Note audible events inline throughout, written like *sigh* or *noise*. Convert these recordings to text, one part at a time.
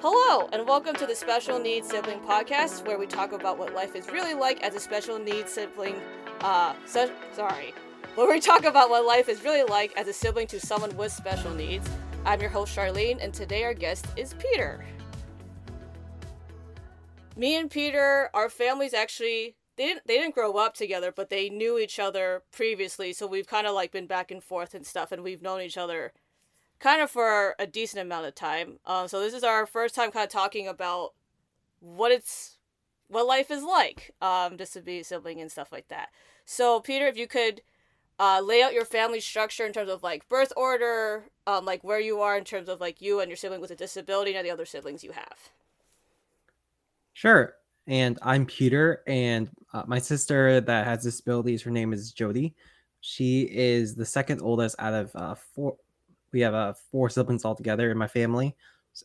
Hello, and welcome to the Special Needs Sibling Podcast, where we talk about what life is really like as a special needs sibling. Uh, so, sorry. Where we talk about what life is really like as a sibling to someone with special needs. I'm your host, Charlene, and today our guest is Peter. Me and Peter, our families actually they didn't they didn't grow up together, but they knew each other previously, so we've kind of like been back and forth and stuff, and we've known each other kind of for a decent amount of time. Um, so this is our first time kind of talking about what it's what life is like, um, just to be a sibling and stuff like that. So Peter, if you could uh, lay out your family structure in terms of like birth order, um, like where you are in terms of like you and your sibling with a disability and the other siblings you have. Sure. And I'm Peter, and uh, my sister that has disabilities, her name is Jody. She is the second oldest out of uh, four we have uh, four siblings all together in my family.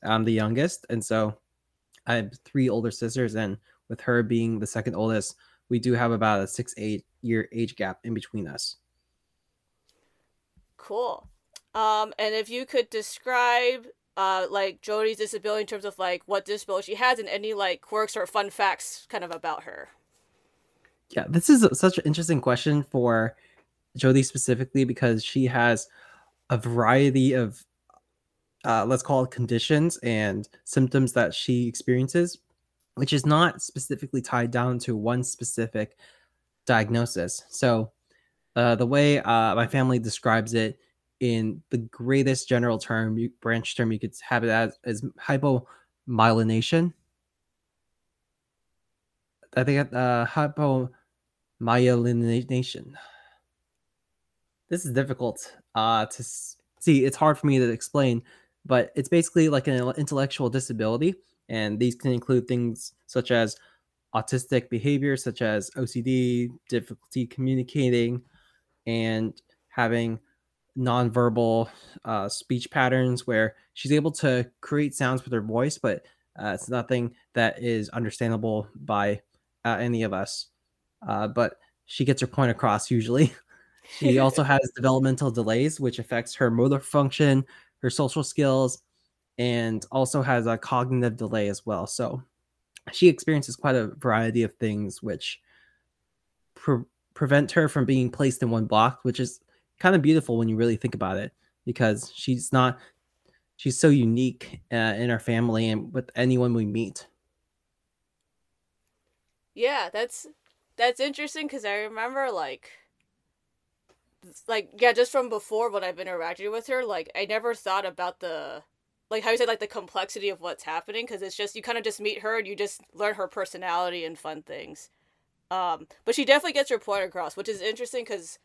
I'm the youngest, and so I have three older sisters, and with her being the second oldest, we do have about a six eight year age gap in between us. Cool. Um, and if you could describe uh like Jody's disability in terms of like what disability she has and any like quirks or fun facts kind of about her. Yeah, this is such an interesting question for Jody specifically because she has a variety of uh, let's call it conditions and symptoms that she experiences, which is not specifically tied down to one specific diagnosis. So, uh, the way uh, my family describes it in the greatest general term, branch term, you could have it as, as hypomyelination. I think uh, hypomyelination. This is difficult uh, to see. It's hard for me to explain, but it's basically like an intellectual disability, and these can include things such as autistic behavior, such as OCD, difficulty communicating, and having nonverbal uh, speech patterns where she's able to create sounds with her voice, but uh, it's nothing that is understandable by uh, any of us. Uh, but she gets her point across usually. *laughs* She also has developmental delays, which affects her motor function, her social skills, and also has a cognitive delay as well. So she experiences quite a variety of things which pre- prevent her from being placed in one block, which is kind of beautiful when you really think about it, because she's not she's so unique uh, in our family and with anyone we meet. Yeah, that's that's interesting because I remember like like yeah, just from before when I've interacted with her, like I never thought about the like how you said like the complexity of what's happening because it's just you kind of just meet her and you just learn her personality and fun things. Um, but she definitely gets her point across, which is interesting because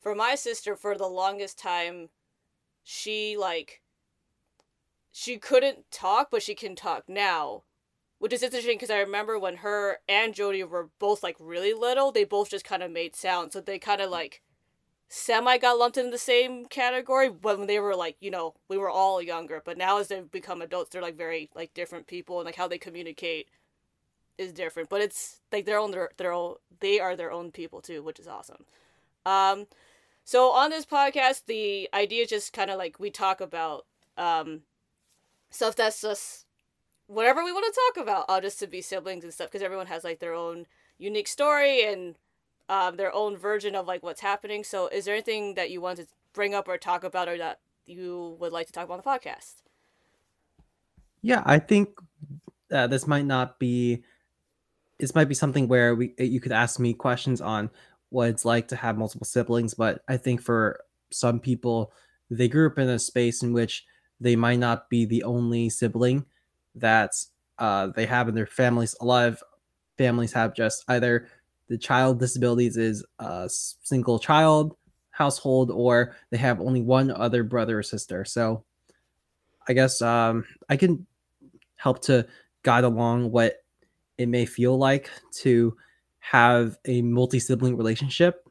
for my sister, for the longest time, she like she couldn't talk, but she can talk now, which is interesting because I remember when her and Jody were both like really little, they both just kind of made sounds, so they kind of like semi got lumped in the same category when they were like you know we were all younger but now as they've become adults they're like very like different people and like how they communicate is different but it's like their own their, own they are their own people too which is awesome. Um so on this podcast the idea is just kind of like we talk about um stuff that's just whatever we want to talk about all just to be siblings and stuff because everyone has like their own unique story and um, their own version of like what's happening. So, is there anything that you want to bring up or talk about, or that you would like to talk about on the podcast? Yeah, I think uh, this might not be. This might be something where we you could ask me questions on what it's like to have multiple siblings, but I think for some people, they grew up in a space in which they might not be the only sibling that uh, they have in their families. A lot of families have just either the child disabilities is a single child household or they have only one other brother or sister. So I guess um, I can help to guide along what it may feel like to have a multi sibling relationship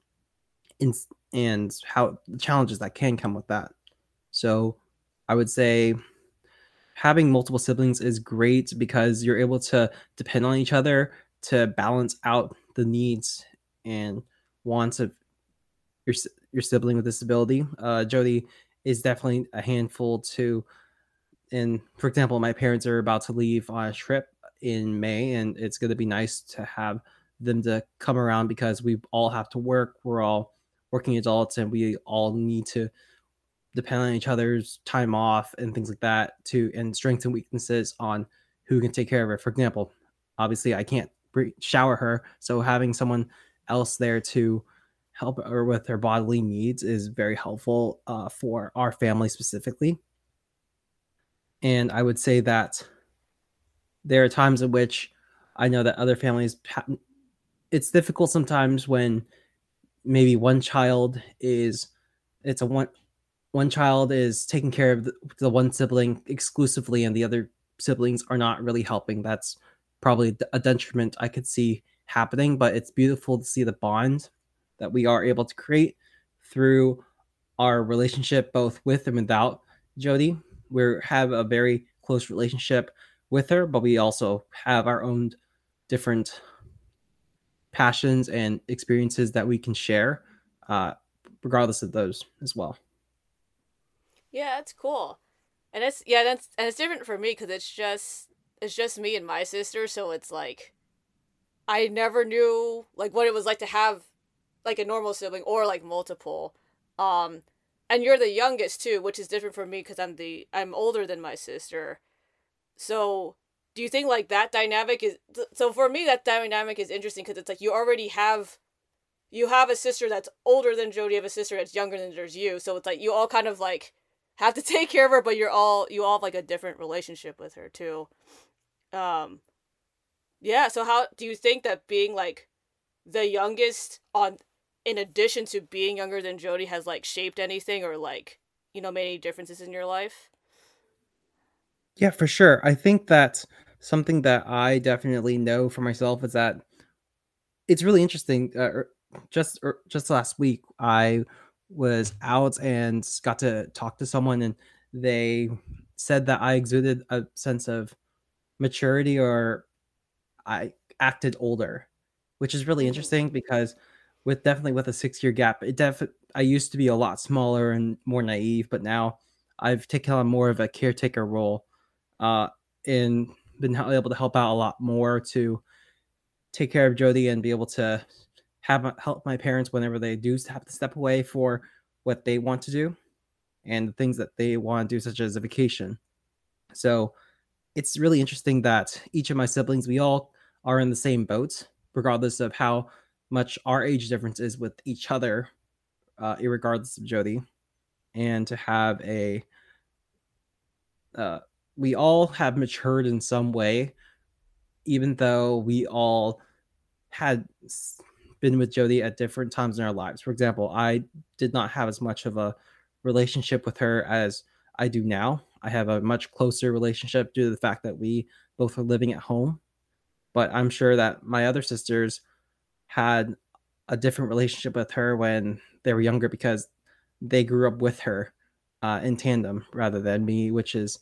and, and how the challenges that can come with that. So I would say having multiple siblings is great because you're able to depend on each other to balance out the needs and wants of your your sibling with disability. Uh, Jody is definitely a handful to and for example, my parents are about to leave on a trip in May, and it's going to be nice to have them to come around because we all have to work. We're all working adults, and we all need to depend on each other's time off and things like that to and strengths and weaknesses on who can take care of it. For example, obviously I can't shower her, so having someone else there to help her with her bodily needs is very helpful uh, for our family specifically. And I would say that there are times in which I know that other families, it's difficult sometimes when maybe one child is, it's a one, one child is taking care of the, the one sibling exclusively and the other siblings are not really helping. That's probably a detriment I could see happening, but it's beautiful to see the bond that we are able to create through our relationship, both with and without Jody. We have a very close relationship with her, but we also have our own different passions and experiences that we can share, uh, regardless of those as well. Yeah, that's cool, and it's yeah, that's and it's different for me because it's just it's just me and my sister, so it's like I never knew like what it was like to have like a normal sibling or like multiple. Um and you're the youngest too, which is different for me cuz I'm the I'm older than my sister. So, do you think like that dynamic is so for me that dynamic is interesting cuz it's like you already have you have a sister that's older than Jody, you have a sister that's younger than there's you. So it's like you all kind of like have to *laughs* take care of her, but you're all you all have like a different relationship with her too. Um yeah, so how do you think that being like the youngest on in addition to being younger than Jody has like shaped anything or like, you know, made any differences in your life? Yeah, for sure. I think that something that I definitely know for myself is that it's really interesting. Uh, er, just er, just last week, I was out and got to talk to someone, and they said that I exuded a sense of maturity or I acted older, which is really mm-hmm. interesting because with definitely with a six year gap, it def I used to be a lot smaller and more naive, but now I've taken on more of a caretaker role, uh, and been able to help out a lot more to take care of Jody and be able to have help my parents whenever they do have to step away for what they want to do and the things that they want to do, such as a vacation. So it's really interesting that each of my siblings, we all are in the same boat, regardless of how much our age difference is with each other, uh, regardless of Jody. And to have a, uh, we all have matured in some way, even though we all had been with Jody at different times in our lives. For example, I did not have as much of a relationship with her as I do now. I have a much closer relationship due to the fact that we both are living at home. But I'm sure that my other sisters had a different relationship with her when they were younger because they grew up with her uh, in tandem rather than me, which is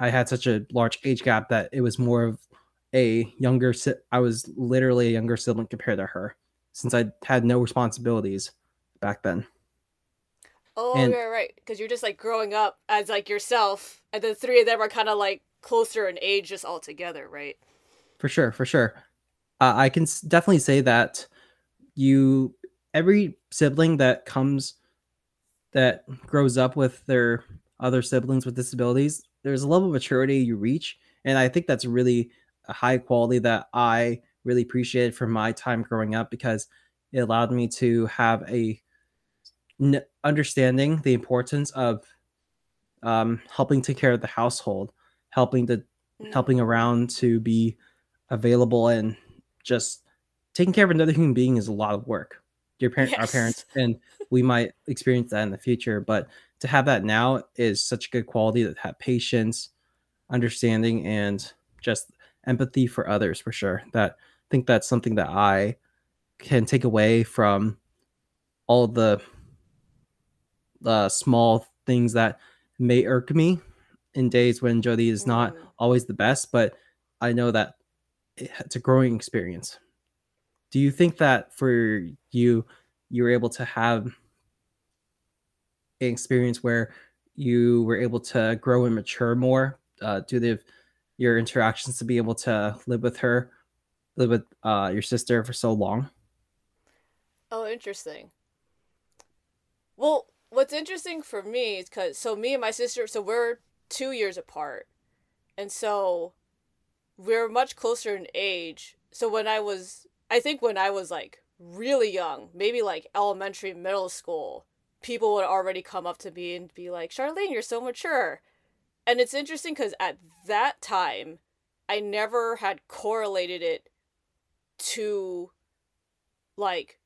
I had such a large age gap that it was more of a younger. I was literally a younger sibling compared to her, since I had no responsibilities back then. Oh, and, you're right. Because you're just like growing up as like yourself, and the three of them are kind of like closer in age just all together, right? For sure, for sure. Uh, I can definitely say that you, every sibling that comes, that grows up with their other siblings with disabilities, there's a level of maturity you reach. And I think that's really a high quality that I really appreciated from my time growing up because it allowed me to have a n- understanding the importance of um, helping take care of the household, helping to mm. helping around to be available and just taking care of another human being is a lot of work. Your parents, yes. our parents, and we might experience that in the future, but to have that now is such a good quality that have patience, understanding, and just empathy for others for sure. That I think that's something that I can take away from all the uh, small things that may irk me in days when Jody is not mm. always the best, but I know that it's a growing experience. Do you think that for you, you were able to have an experience where you were able to grow and mature more uh, due to your interactions to be able to live with her, live with uh, your sister for so long? Oh, interesting. Well, what's interesting for me is because so me and my sister, so we're two years apart, and so we're much closer in age. So when I was, I think when I was like really young, maybe like elementary, middle school, people would already come up to me and be like, Charlene, you're so mature. And it's interesting because at that time, I never had correlated it to like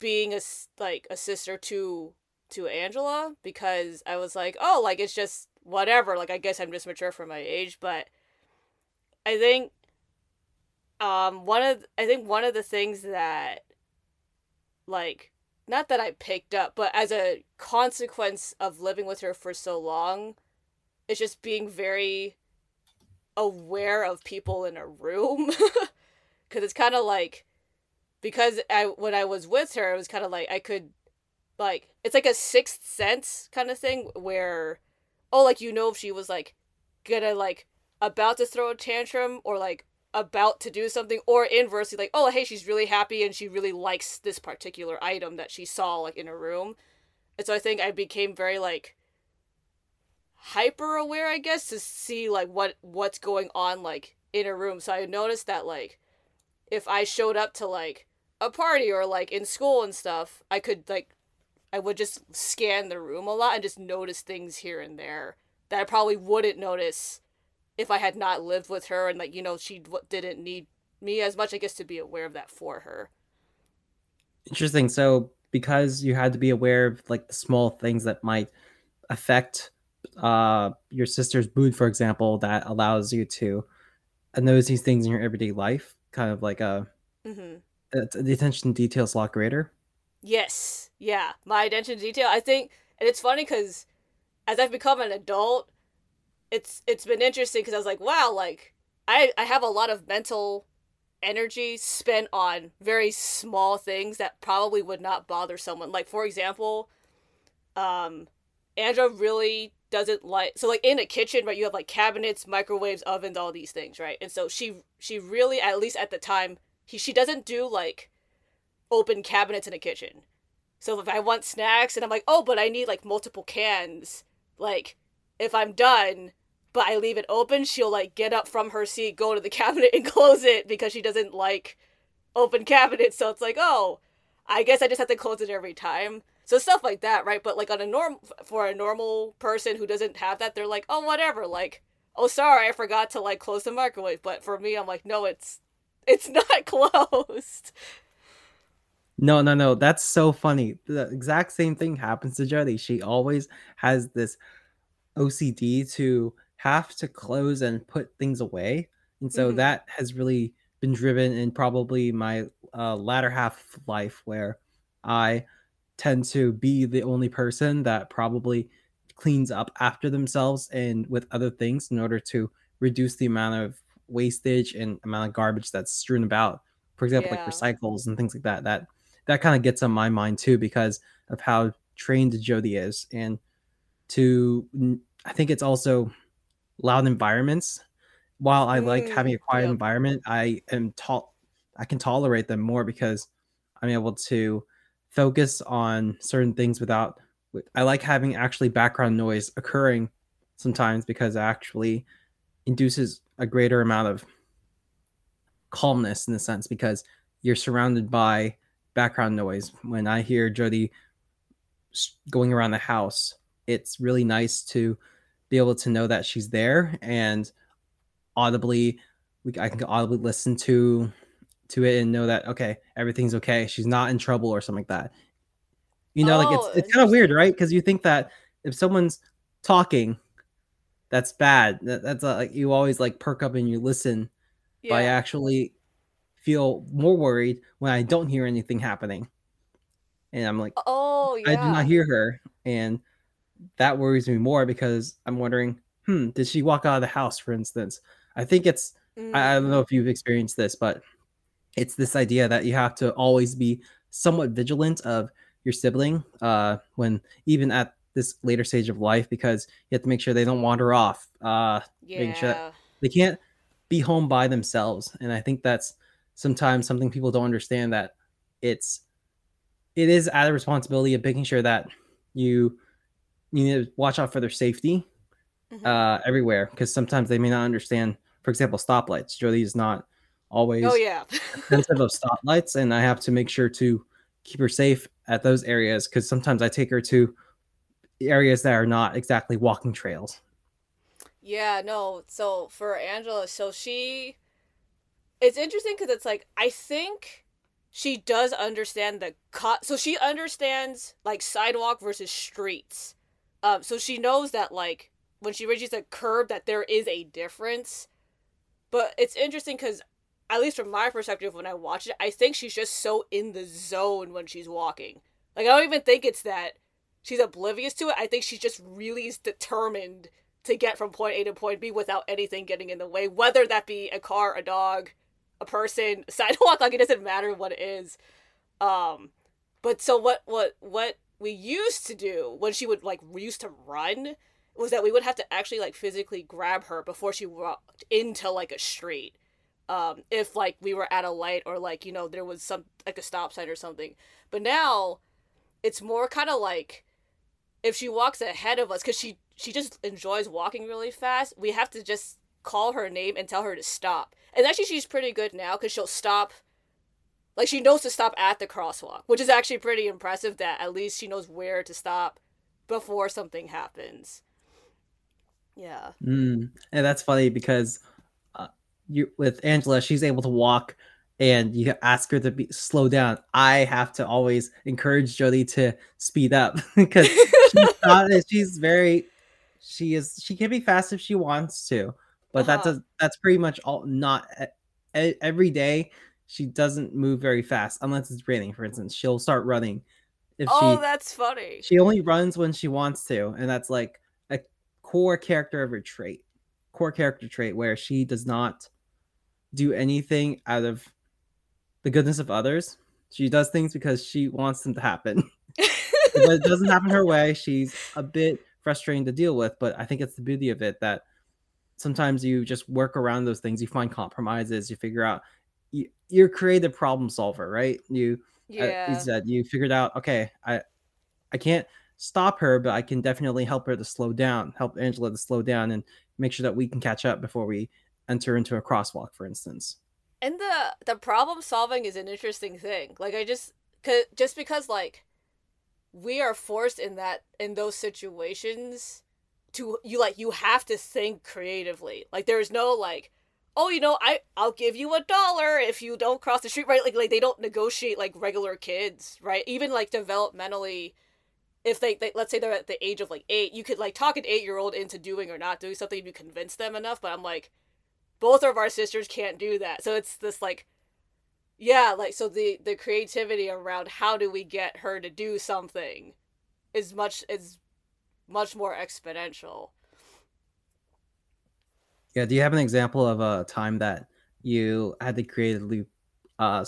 being a like a sister to to Angela because I was like, oh, like it's just whatever. Like I guess I'm just mature for my age, but I think um one of I think one of the things that like not that I picked up, but as a consequence of living with her for so long, it's just being very aware of people in a room *laughs* cuz it's kind of like because I when I was with her, it was kind of like I could like it's like a sixth sense kind of thing where oh like you know if she was like gonna like about to throw a tantrum or like about to do something or inversely like oh hey she's really happy and she really likes this particular item that she saw like in a room. And so i think i became very like hyper aware i guess to see like what what's going on like in a room. So i noticed that like if i showed up to like a party or like in school and stuff i could like i would just scan the room a lot and just notice things here and there that i probably wouldn't notice if I had not lived with her and like you know she didn't need me as much I guess to be aware of that for her. Interesting. So because you had to be aware of like the small things that might affect uh your sister's mood for example that allows you to notice these things in your everyday life kind of like a mm-hmm. the attention to detail a lot greater yes. Yeah. My attention to detail. I think and it's funny because as i've become an adult it's it's been interesting because I was like, wow, like I I have a lot of mental energy spent on very small things that probably would not bother someone. Like for example, um, Andra really doesn't like so like in a kitchen right you have like cabinets microwaves ovens all these things right? And so she she really at least at the time he she doesn't do like open cabinets in a kitchen so if i want snacks and i'm like oh but i need like multiple cans like if I'm done, but I leave it open, she'll like get up from her seat, go to the *laughs* cabinet and close it because she doesn't like open cabinets. So it's like, oh, I guess I just have to close it every time. So stuff like that, right? But like on a norm for a normal person who doesn't have that, they're like, oh, whatever. Like, oh, sorry, I forgot to like close the microwave. But for me, I'm like, no, it's it's *laughs* not closed. No, no, no. That's so funny. The exact same thing happens to Jody. She always has this OCD to have to close and put things away. And so mm-hmm. that has really been driven in probably my uh, latter half of life where I tend to be the only person that probably cleans up after themselves and with other things in order to reduce the amount of wastage and amount of garbage that's strewn about. For example, yeah. like recycles and things like that. That that kind of gets on my mind too because of how trained Jody is and to I think it's also loud environments. While I mm, like having a quiet environment, I am tall. I can tolerate them more because I'm able to focus on certain things without. I like having actually background noise occurring sometimes because it actually induces a greater amount of calmness in a sense because you're surrounded by background noise. When I hear Jody going around the house, it's really nice to be able to know that she's there and audibly we I can audibly listen to to it and know that okay everything's okay. She's not in trouble or something like that. You know oh, like it's oh, it's kind of weird right? because you think that if someone's talking that's bad. That, that's a, like you always like perk up and you listen yeah. i actually feel more worried when i don't hear anything happening and i'm like oh yeah. i do not hear her and that worries me more because I'm wondering, hmm, did she walk out of the house, for instance? I think it's, mm. I, I don't know if you've experienced this, but it's this idea that you have to always be somewhat vigilant of your sibling uh, when even at this later stage of life because you have to make sure they don't wander off. Uh, Yeah. making sure they can't be home by themselves, and I think that's sometimes something people don't understand that it's it is out of responsibility of making sure that you you need to watch out for their safety Mhm. uh, everywhere because sometimes they may not understand. For example, stoplights. Jody is not always oh yeah. *laughs* sensitive of stoplights, and I have to make sure to keep her safe at those areas because sometimes I take her to areas that are not exactly walking trails. Yeah, no. So for Angela, so she it's interesting because it's like I think she does understand the co- so she understands like sidewalk versus streets. Um so she knows that like when she reaches a curb that there is a difference. But it's interesting cuz at least from my perspective when I watch it, I think she's just so in the zone when she's walking. Like I don't even think it's that she's oblivious to it. I think she's just really is determined to get from point A to point B without anything getting in the way, whether that be a car, a dog, a person, *laughs* sidewalk, like it doesn't matter what it is. Um but so what what what we used to do when she would like we used to run was that we would have to actually like physically grab her before she walked into like a street. Um if like we were at a light or like, you know, there was some like a stop sign or something. But now it's more kind of like if she walks ahead of us cuz she she just enjoys walking really fast, we have to just call her name and tell her to stop. And actually, she's pretty good now because she'll stop. Like she knows to stop at the crosswalk, which is actually pretty impressive. That at least she knows where to stop before something happens. Yeah. Mm. And that's funny because uh, you with Angela, she's able to walk, and you ask her to be slow down. I have to always encourage Jody to speed up *laughs* because she's not. *laughs* She's very. She is. She can be fast if she wants to, but that Uh-huh. does. That's pretty much all. Not every day. She doesn't move very fast unless it's raining. For instance, she'll start running. If Oh, she that's funny. she only runs when she wants to, and that's like a core character of her trait. Core character trait where she does not do anything out of the goodness of others. She does things because she wants them to happen. *laughs* but it doesn't happen her *laughs* way. She's a bit frustrating to deal with, but I think it's the beauty of it that sometimes you just work around those things. You find compromises. You figure out you, you're a creative problem solver, right? You uh, yeah. you said you figured out okay i i can't stop her but i can definitely help her to slow down help angela to slow down and make sure that we can catch up before we enter into a crosswalk for instance and the the problem solving is an interesting thing like i just cause, just because like we are forced in that in those situations to you like you have to think creatively. Like there's no like oh you know i i'll give you a dollar if you don't cross the street right? Like like they don't negotiate like regular kids right? Even like developmentally if they, they let's say they're at the age of like eight you could like talk an eight year old into doing or not doing something if you convince them enough but i'm like both of our sisters can't do that. So it's this like yeah like so the the creativity around how do we get her to do something is much is much more exponential yeah do you have an example of a time that you had to creatively uh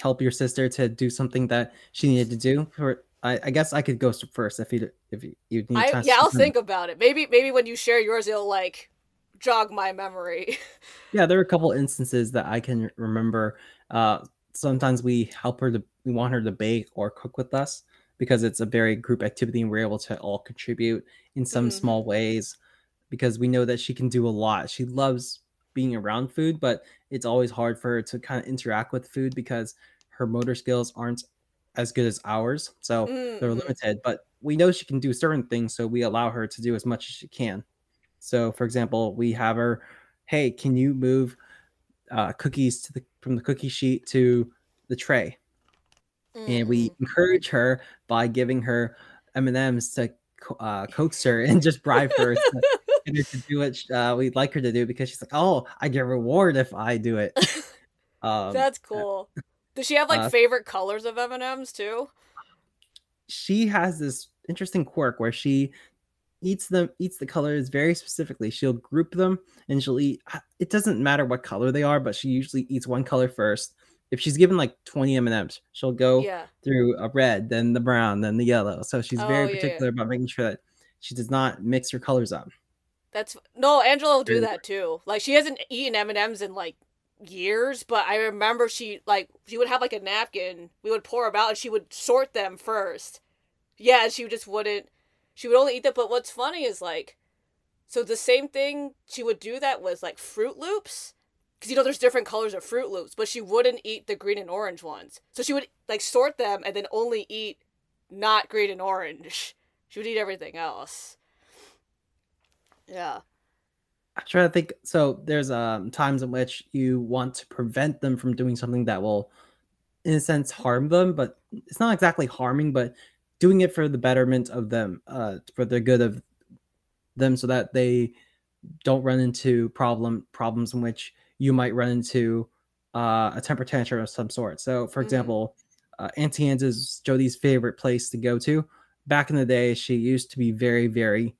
help your sister to do something that she needed to do for i, I guess i could go first if you if you, you need I, yeah i'll think. think about it maybe maybe when you share yours it'll like jog my memory *laughs* Yeah, there are a couple instances that I can remember. Uh, sometimes we help her to, we want her to bake or cook with us because it's a very group activity and we're able to all contribute in some Mhm. small ways because we know that she can do a lot. She loves being around food, but it's always hard for her to kind of interact with food because her motor skills aren't as good as ours. So they're Mhm. limited, but we know she can do certain things, so we allow her to do as much as she can. So, for example, we have her, hey, can you move uh, cookies to the from the cookie sheet to the tray? And we Mhm. encourage her by giving her M and M's to uh, coax her and just bribe her to *laughs* to do what uh, we'd like her to do because she's like, oh, I get a reward if I do it. Um, that's cool does she have like uh, favorite colors of m&ms too she has this interesting quirk where she eats them eats the colors very specifically she'll group them and she'll eat uh, it doesn't matter what color they are but she usually eats one color first if she's given like 20 M&Ms, she'll go Yeah. through a red, then the brown, then the yellow. So she's Oh, very yeah, yeah. particular about making sure that she does not mix her colors up. That's no, Angela will do that too. Like she hasn't eaten M and M's in like years, but I remember she like she would have like a napkin. We would pour them out, and she would sort them first. Yeah, she just wouldn't. She would only eat them. But what's funny is like, so the same thing she would do that was like Froot Loops, because you know there's different colors of Froot Loops, but she wouldn't eat the green and orange ones. So she would like sort them and then only eat not green and orange. She would eat everything else. Yeah. I'm trying to think. So there's um times in which you want to prevent them from doing something that will, in a sense, harm them, but it's not exactly harming, but doing it for the betterment of them, uh, for the good of them, so that they don't run into problem problems in which you might run into uh, a temper tantrum of some sort. So, for Mhm. example, uh, Auntie Anne's is Jody's favorite place to go to. Back in the day, she used to be very, very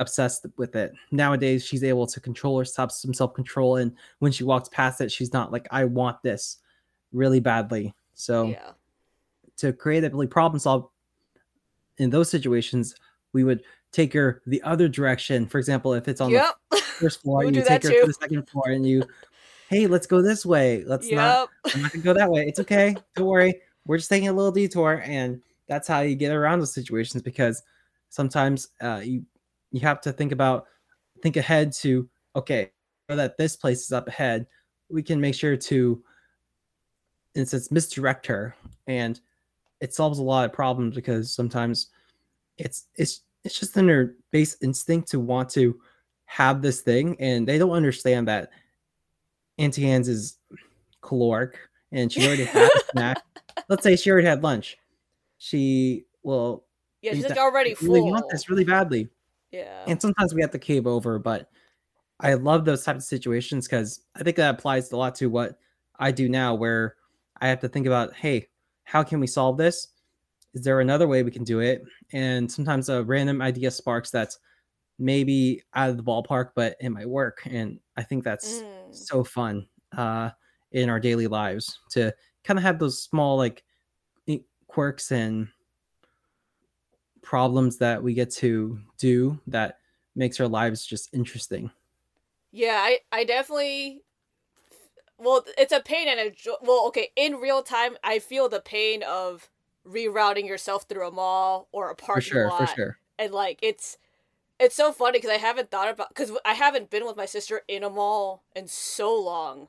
obsessed with it. Nowadays, she's able to control herself, some self control, and when she walks past it, she's not like, "I want this really badly." So, Yeah. to creatively problem solve in those situations, we would take her the other direction. For example, if it's on Yep. the first *laughs* floor, you take her to the second floor, and you, hey, let's go this way. Let's not. I'm not gonna go that way. It's okay. Don't worry. We're just taking a little detour, and that's how you get around those situations because sometimes uh, you you have to think about think ahead to okay, know that this place is up ahead. We can make sure to, in a sense, misdirect her, and it solves a lot of problems because sometimes it's it's it's just in their base instinct to want to have this thing, and they don't understand that Auntie Anne's is caloric and she already had a *laughs* snack. Let's say she already had lunch. She will Yeah, she's like already really full. want this really badly. Yeah. And sometimes we have to cave over, but I love those types of situations because I think that applies a lot to what I do now, where I have to think about, hey, how can we solve this? Is there another way we can do it? And sometimes a random idea sparks that's maybe out of the ballpark, but it might work. And I think that's Mm. so fun uh, in our daily lives to kind of have those small like quirks and problems that we get to do that makes our lives just interesting. Yeah, I I definitely well, it's a pain and a well, okay, in real time I feel the pain of rerouting yourself through a mall or a parking sure, lot. sure. And like it's it's so funny because I haven't thought about cuz I haven't been with my sister in a mall in so long.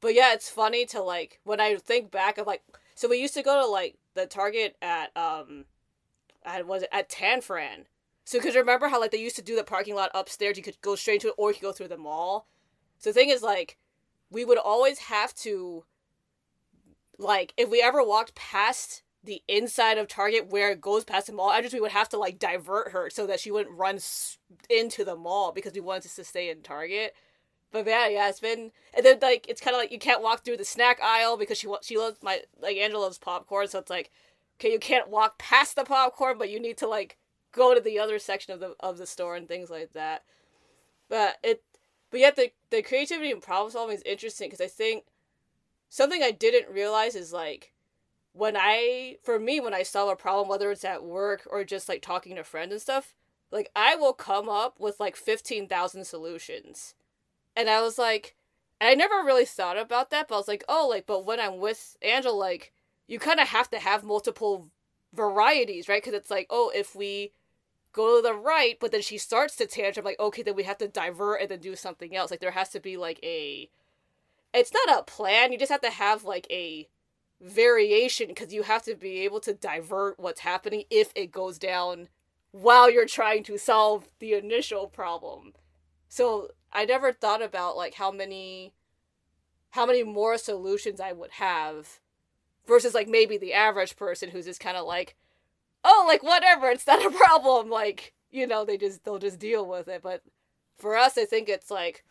But yeah, it's funny to like when I think back of like so we used to go to like the Target at um at was it at Tanforan. So because remember how like they used to do the parking lot upstairs, you could go straight to it or you could go through the mall. So the thing is like we would always have to like if we ever walked past the inside of Target where it goes past the mall address, we would have to like divert her so that she wouldn't run into the mall because we wanted us to stay in Target. But yeah, yeah, it's been and then like it's kind of like you can't walk through the snack aisle because she she loves my like Angela loves popcorn, so it's like okay, you can't walk past the popcorn, but you need to like go to the other section of the of the store and things like that. But it, but yet the the creativity and problem solving is interesting because I think something I didn't realize is like when I for me when I solve a problem, whether it's at work or just like talking to friends and stuff, like I will come up with like fifteen thousand solutions, and I was like, and I never really thought about that, but I was like, oh, like, but when I'm with Angela, like you kind of have to have multiple varieties, right? Because it's like, oh, if we go to the right, but then she starts to tantrum, like, okay, then we have to divert and then do something else. Like, there has to be like a. It's not a plan. You just have to have like a variation because you have to be able to divert what's happening if it goes down while you're trying to solve the initial problem. So I never thought about like how many how many more solutions I would have versus like maybe the average person who's just kind of like oh like whatever it's not a *laughs* problem like you know they just they'll just deal with it but for us i think it's like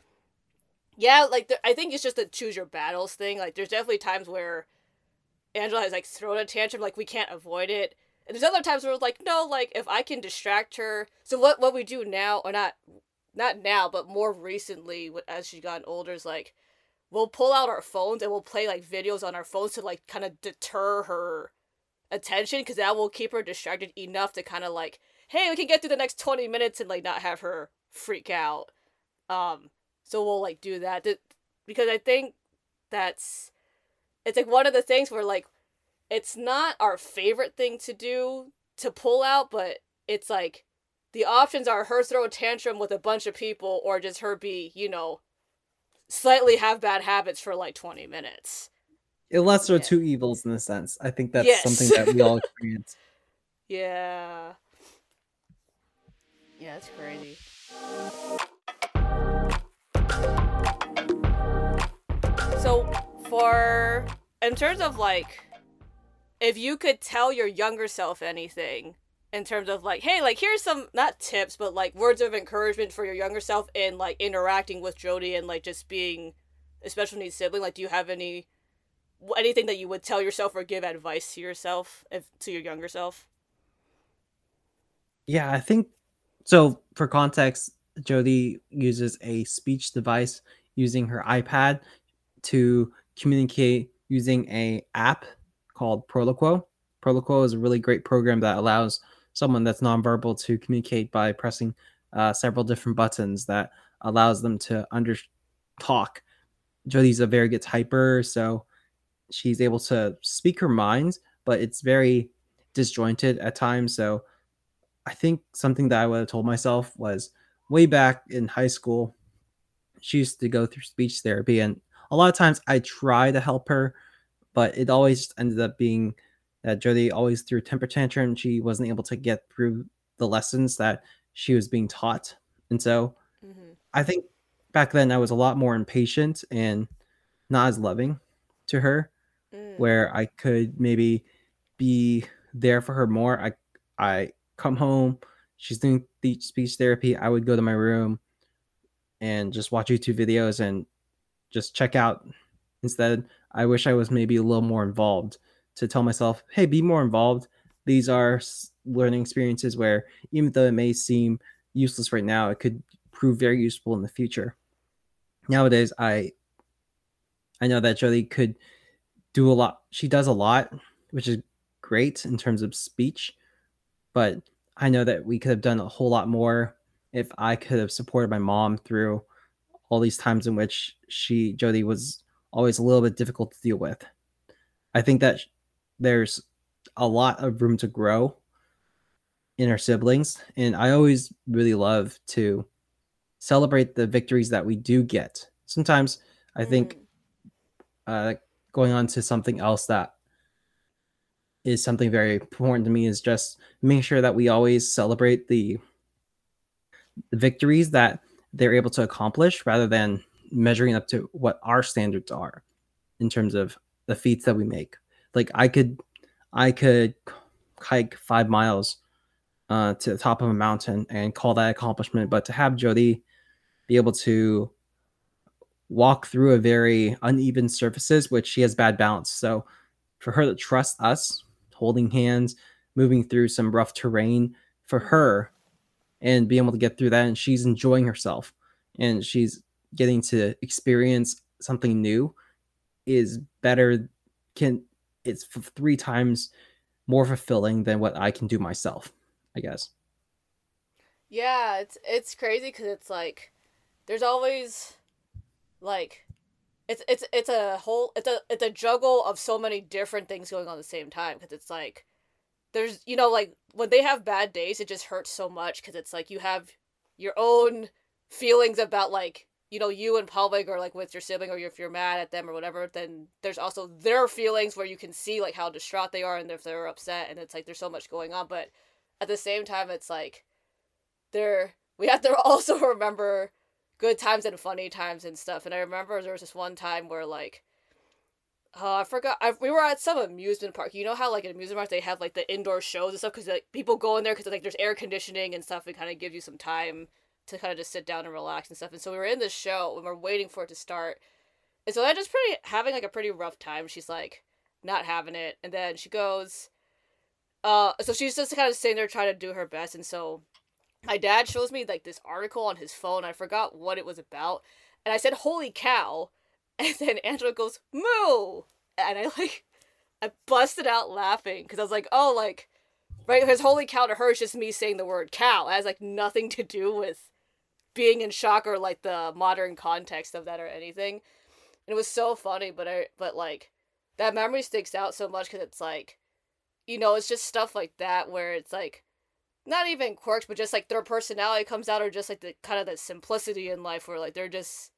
yeah like there, i think it's just a choose your battles thing like there's definitely times where angela has like thrown a tantrum like we can't avoid it. And there's other times where it's like no like if i can distract her so what what we do now or not not now but more recently as she's gotten older is like we'll pull out our phones and we'll play like videos on our phones to like kind of deter her attention because that will keep her distracted enough to kind of like hey we can get through the next 20 minutes and like not have her freak out. Um so we'll like do that. Because i think that's it's like one of the things where like it's not our favorite thing to do to pull out but it's like the options are her throw a tantrum with a bunch of people or just her be you know slightly have bad habits for like 20 minutes Unless there are yeah. two evils in a sense. I think that's yes. something that we all *laughs* experience. yeah. Yeah, it's crazy. So, for in terms of like, if you could tell your younger self anything, in terms of like, hey, like here's some not tips, but like words of encouragement for your younger self in like interacting with Jody and like just being a special needs sibling. Like, do you have any anything that you would tell yourself or give advice to yourself if to your younger self yeah i think so for context jody uses a speech device using her ipad to communicate using a app called proloquo proloquo is a really great program that allows someone that's nonverbal to communicate by pressing uh, several different buttons that allows them to under talk jody's a very good typer so she's able to speak her mind, but it's very disjointed at times. So I think something that I would have told myself was way back in high school, she used to go through speech therapy. And a lot of times I try to help her, but it always ended up being that Jody always threw temper tantrum. She wasn't able to get through the lessons that she was being taught. And so mm-hmm. I think back then I was a lot more impatient and not as loving to her mm. where I could maybe be there for her more. I I come home, she's doing speech therapy. I would go to my room and just watch YouTube videos and just check out. Instead, I wish I was maybe a little more involved to tell myself, hey, be more involved. These are learning experiences where even though it may seem useless right now, it could prove very useful in the future. Nowadays, I I know that Jody could do a lot. She does a lot, which is great in terms of speech. But I know that we could have done a whole lot more if I could have supported my mom through all these times in which she, Jody, was always a little bit difficult to deal with. I think that there's a lot of room to grow in our siblings. And I always really love to celebrate the victories that we do get. Sometimes I think mm. uh, going on to something else that is something very important to me is just making sure that we always celebrate the, the victories that they're able to accomplish rather than measuring up to what our standards are in terms of the feats that we make. Like I could I could hike five miles uh, to the top of a mountain and call that accomplishment, but to have Jody be able to walk through a very uneven surfaces, which she has bad balance. So for her to trust us, holding hands, moving through some rough terrain for her and being able to get through that and she's enjoying herself and she's getting to experience something new is better can it's three times more fulfilling than what I can do myself, I guess. Yeah, it's it's crazy cuz it's like there's always like it's it's it's a whole it's a it's a juggle of so many different things going on at the same time because it's like there's you know like when they have bad days it just hurts so much because it's like you have your own feelings about like you know you and public or like with your sibling or if you're mad at them or whatever then there's also their feelings where you can see like how distraught they are and if they're upset and it's like there's so much going on but at the same time it's like they're we have to *laughs* also remember good times and funny times and stuff. And I remember there was this one time where like, oh, I forgot. I, we were at some amusement park. You know how like at amusement park they have like the indoor shows and stuff because like people go in there because like there's air conditioning and stuff. It kind of gives you some time to kind of just sit down and relax and stuff. And so we were in this show and we're waiting for it to start. And so I just pretty having like a pretty rough time. She's like not having it, and then she goes. Uh, so she's just kind of sitting there trying to do her best, and so my dad shows me like this article on his phone. I forgot what it was about. And I said, "Holy cow." And then Angela goes, moo! And I like, I busted out laughing because I was like, oh, like, right? Because holy cow to her is just me saying the word cow. It has like nothing to do with being in shock or like the modern context of that or anything. And it was so funny, but I, but like, that memory sticks out so much because it's like, you know, it's just stuff like that where it's like, not even quirks, but just like their personality comes out, or just like the kind of the simplicity in life, where like they're just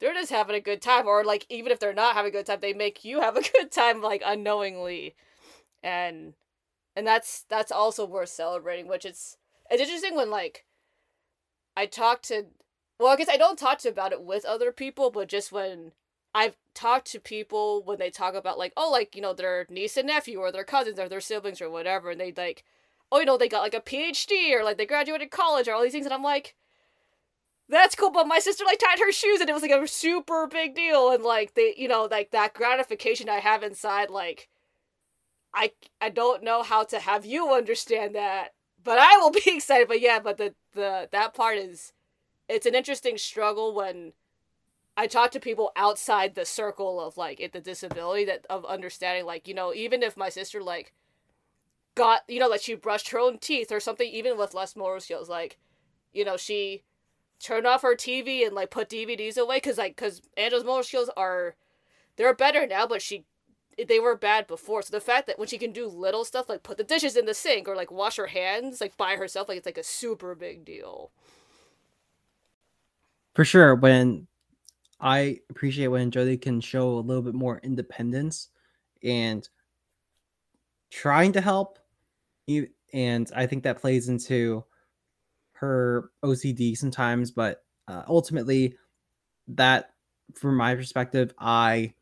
they're just having a good time, or like even if they're not having a good time, they make you have a *laughs* good time, like unknowingly, and and that's that's also worth celebrating. Which it's it's interesting when like I talk to, well, I guess I don't talk to about it with other people, but just when I've talked to people when they talk about like oh like you know their niece and nephew or their cousins or their siblings or whatever, and they like oh, you know, they got like a PhD or like they graduated college or all these things. And I'm like, that's cool. But my sister like tied her shoes and it was like a super big deal. And like they, you know, like that gratification I have inside, like, I, I don't know how to have you understand that, but I will *laughs* be excited. But yeah, but the, the, that part is, it's an interesting struggle when I talk to people outside the circle of like it, the disability that of understanding, like, you know, even if my sister like, got you know like she brushed her own teeth or something even with less motor skills like you know she turned off her tv and like put dvds away because like because angela's motor skills are they're better now but she they were bad before. So the fact that when she can do little stuff like put the dishes in the sink or like wash her hands like by herself like it's like a super big deal. For sure when i appreciate when jody can show a little bit more independence and trying to help you and I think that plays into her OCD sometimes, but uh, ultimately, that from my perspective, I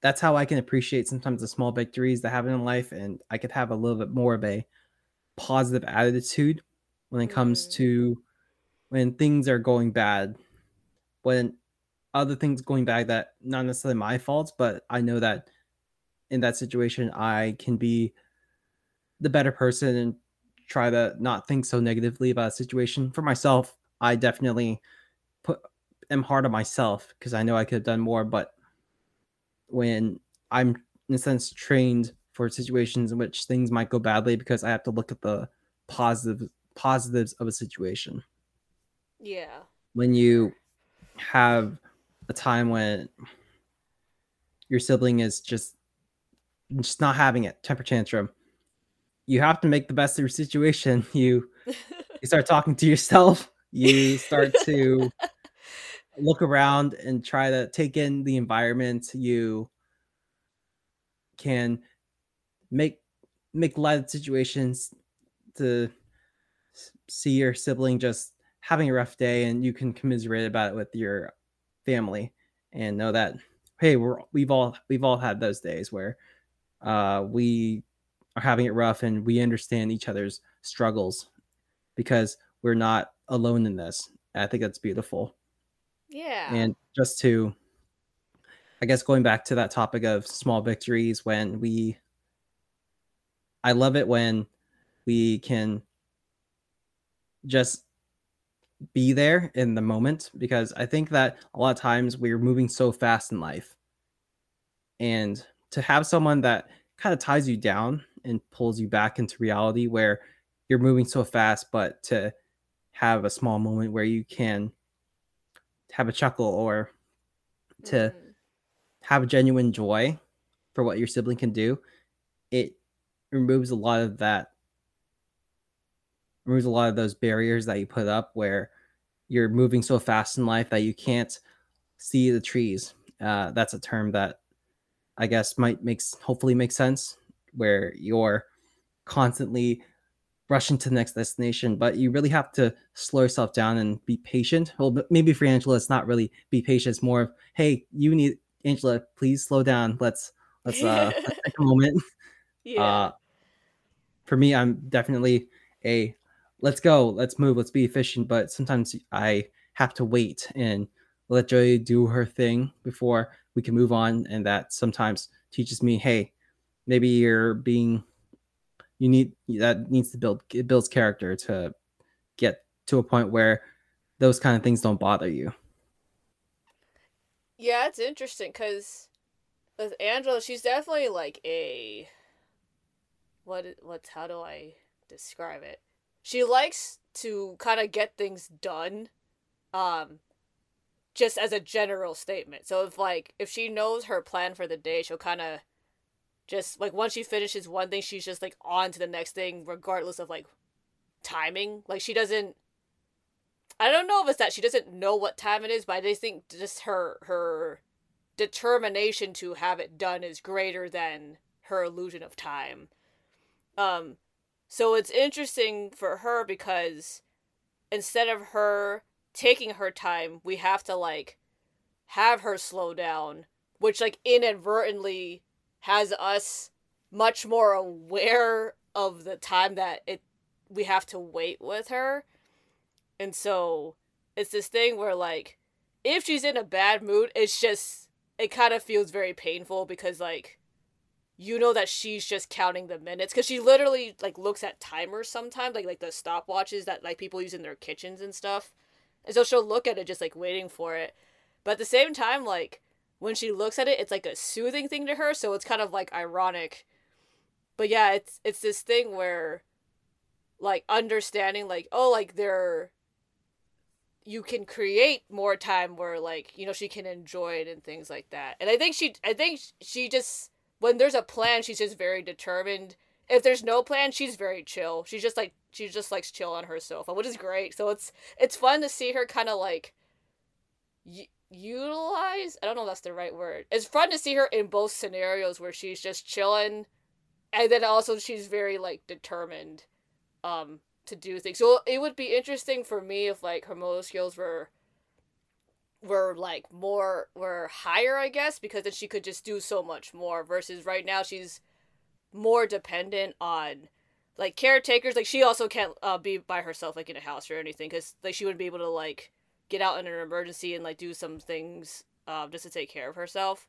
that's how I can appreciate sometimes the small victories that happen in life, and I could have a little bit more of a positive attitude when it comes mm. to when things are going bad, when other things going bad that not necessarily my faults, but I know that in that situation I can be the better person and try to not think so negatively about a situation. For myself, I definitely put am hard on myself because I know I could have done more. But when I'm in a sense trained for situations in which things might go badly because I have to look at the positive positives of a situation. Yeah. When you have a time when your sibling is just just not having it, temper tantrum, you have to make the best of your situation. *laughs* You *laughs* you start talking to yourself. You start to *laughs* look around and try to take in the environment. You can make make light of situations to see your sibling just having a rough day and you can commiserate about it with your family and know that hey we're we've all we've all had those days where uh we are having it rough and we understand each other's struggles because we're not alone in this. I think that's beautiful. Yeah. And just to I guess going back to that topic of small victories when we I love it when we can just be there in the moment because I think that a lot of times we're moving so fast in life. And to have someone that kind of ties you down and pulls you back into reality where you're moving so fast, but to have a small moment where you can have a chuckle or to mm. have genuine joy for what your sibling can do, it removes a lot of that removes a lot of those barriers that you put up where you're moving so fast in life that you can't see the trees. Uh, that's a term that I guess might makes hopefully make sense where you're constantly rushing to the next destination, but you really have to slow yourself down and be patient. Well, maybe for Angela, it's not really be patient. It's more of, hey, you need Angela, please slow down. Let's let's uh *laughs* let's take a moment. Yeah. Uh, for me, I'm definitely a let's go, let's move, let's be efficient. But sometimes I have to wait and let Joy do her thing before we can move on, and that sometimes teaches me, hey, maybe you're being you need that needs to build it builds character to get to a point where those kind of things don't bother you Yeah, it's interesting because with Angela, she's definitely like a what what's how do I describe it? She likes to kind of get things done um just as a general statement. So if like if she knows her plan for the day, she'll kind of just like once she finishes one thing, she's just like on to the next thing regardless of like timing. Like she doesn't I don't know if it's that she doesn't know what time it is, but I just think just her her determination to have it done is greater than her illusion of time. Um so it's interesting for her because instead of her taking her time, we have to like have her slow down, which like inadvertently has us much more aware of the time that it we have to wait with her. And so it's this thing where like if she's in a bad mood, it's just it kind of feels very painful because like you know that she's just counting the minutes because she literally like looks at timers sometimes like like the stopwatches that like people use in their kitchens and stuff and so she'll look at it just like waiting for it but at the same time like when she looks at it it's like a soothing thing to her so it's kind of like ironic but yeah it's it's this thing where like understanding like oh like they're you can create more time where like you know she can enjoy it and things like that and i think she i think she just when there's a plan, she's just very determined. If there's no plan, she's very chill. She's just like she just likes chill on her sofa, which is great. So it's it's fun to see her kind of like utilize. I don't know if that's the right word. It's fun to see her in both scenarios where she's just chilling, and then also she's very like determined, um, to do things. So it would be interesting for me if like her motor skills were were like more were higher, I guess, because then she could just do so much more. Versus right now, she's more dependent on like caretakers. Like she also can't uh, be by herself like in a house or anything because like she wouldn't be able to like get out in an emergency and like do some things um, just to take care of herself.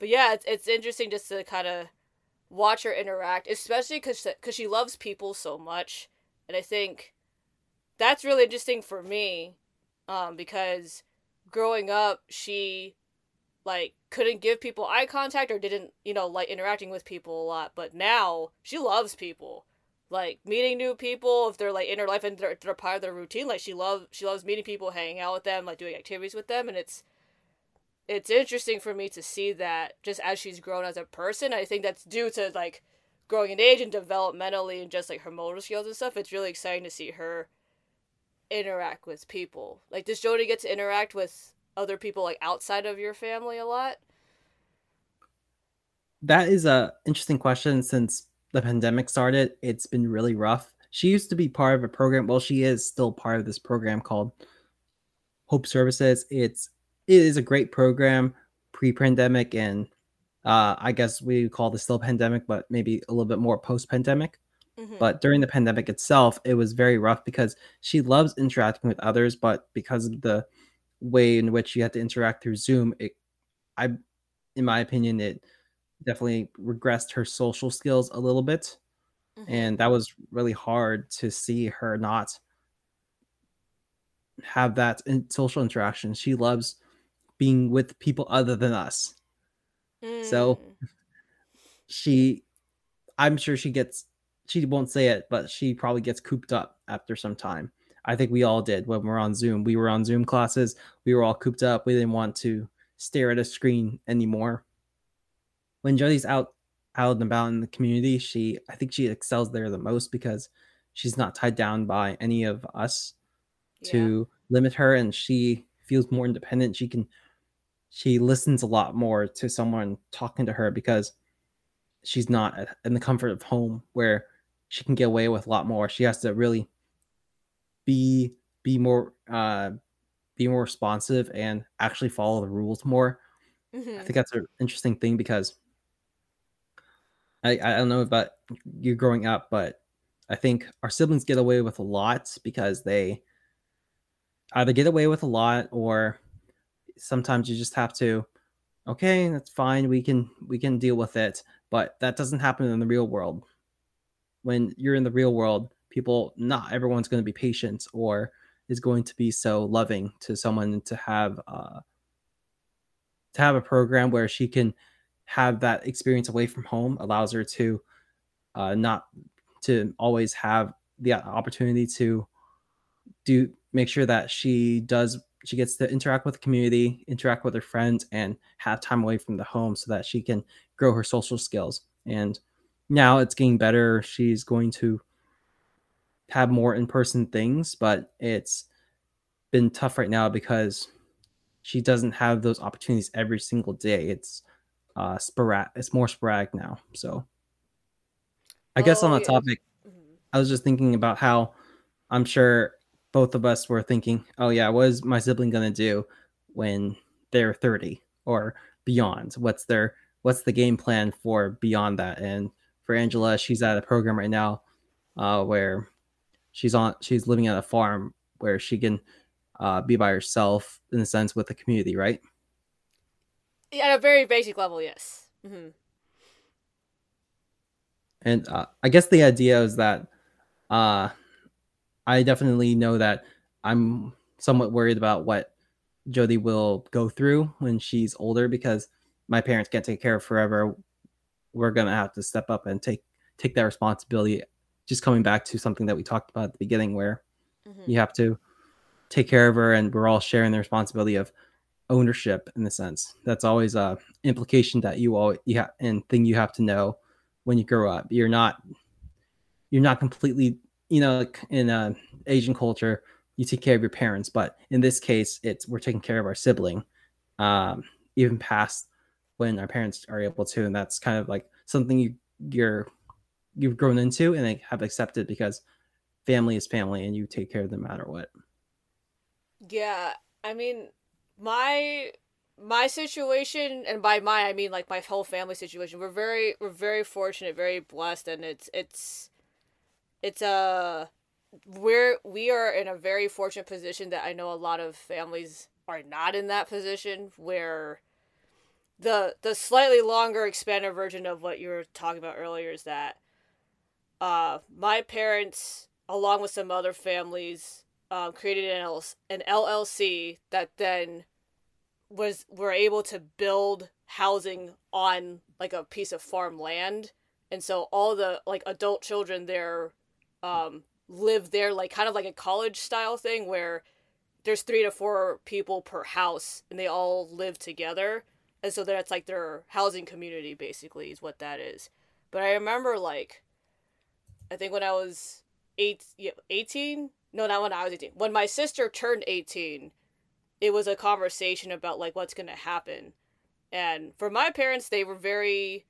But yeah, it's it's interesting just to kind of watch her interact, especially because because she loves people so much, and I think that's really interesting for me, um, because growing up, she like couldn't give people eye contact or didn't, you know, like interacting with people a lot. But now she loves people. Like meeting new people, if they're like in her life and they're, they're part of their routine, like she loves she loves meeting people, hanging out with them, like doing activities with them, and it's it's interesting for me to see that just as she's grown as a person. I think that's due to like growing in age and developmentally and just like her motor skills and stuff. It's really exciting to see her interact with people? Like, does Jody get to interact with other people like outside of your family a lot? That is a interesting question. Since the pandemic started, it's been really rough. She used to be part of a program. Well, she is still part of this program called Hope Services. It's it is a great program pre-pandemic and uh, I guess we call this still pandemic, but maybe a little bit more post-pandemic. Mm-hmm. But during the pandemic itself, it was very rough because she loves interacting with others, but because of the way in which you had to interact through Zoom, it, I, in my opinion, it definitely regressed her social skills a little bit, mm-hmm. and that was really hard to see her not have that in social interaction. She loves being with people other than us. Mm. So she I'm sure she gets she won't say it, but she probably gets cooped up after some time. I think we all did when we are on Zoom. We were on Zoom classes. We were all cooped up. We didn't want to stare at a screen anymore. When Jody's out out and about in the community, she I think she excels there the most because she's not tied down by any of us yeah. to limit her and she feels more independent. She can she listens a lot more to someone talking to her because she's not in the comfort of home where she can get away with a lot more. She has to really be be more uh be more responsive and actually follow the rules more. Mm-hmm. I think that's an interesting thing because I I don't know about you growing up, but I think our siblings get away with a lot because they either get away with a lot or sometimes you just have to okay that's fine we can we can deal with it. But that doesn't happen in the real world. When you're in the real world, people, not everyone's going to be patient or is going to be so loving to someone to have uh, to have a program where she can have that experience away from home allows her to uh, not to always have the opportunity to do make sure that she does she gets to interact with the community interact with her friends and have time away from the home so that she can grow her social skills. And now it's getting better. She's going to have more in-person things but it's been tough right now because she doesn't have those opportunities every single day. It's uh sporadic it's more sporadic now so i guess Oh, on the yeah. topic Mhm. I was just thinking about how I'm sure both of us were thinking, oh yeah, what is my sibling gonna do when they're 30 or beyond? What's their what's the game plan for beyond that? And for Angela, she's at a program right now uh, where she's on she's living at a farm where she can uh, be by herself in a sense with the community, right? At a very basic level, yes. hmm And uh, I guess the idea is that uh, I definitely know that I'm somewhat worried about what Jody will go through when she's older because my parents can't take care of forever. We're gonna have to step up and take take that responsibility. Just coming back to something that we talked about at the beginning, where hmm you have to take care of her, and we're all sharing the responsibility of ownership in the sense. That's always a implication that you all you have and thing you have to know when you grow up. You're not you're not completely you know in uh, Asian culture you take care of your parents, but in this case it's we're taking care of our sibling, um, even past when our parents are able to, and that's kind of like something you you're you've grown into and like, have accepted because family is family and you take care of them no matter what. Yeah, I mean, my my situation, and by my I mean like my whole family situation. We're very we're very fortunate, very blessed, and it's it's it's a we're we are in a very fortunate position that I know a lot of families are not in that position where the the slightly longer expanded version of what you were talking about earlier is that uh my parents along with some other families um, created an, L- an LLC that then was were able to build housing on like a piece of farm land and so all the like adult children there um live there like kind of like a college style thing where there's three to four people per house and they all live together. And so that's like their housing community basically is what that is. But i remember like i think when i was eight, yeah, 18 no not when i was 18 when my sister turned 18 it was a conversation about like what's gonna happen. And for my parents they were very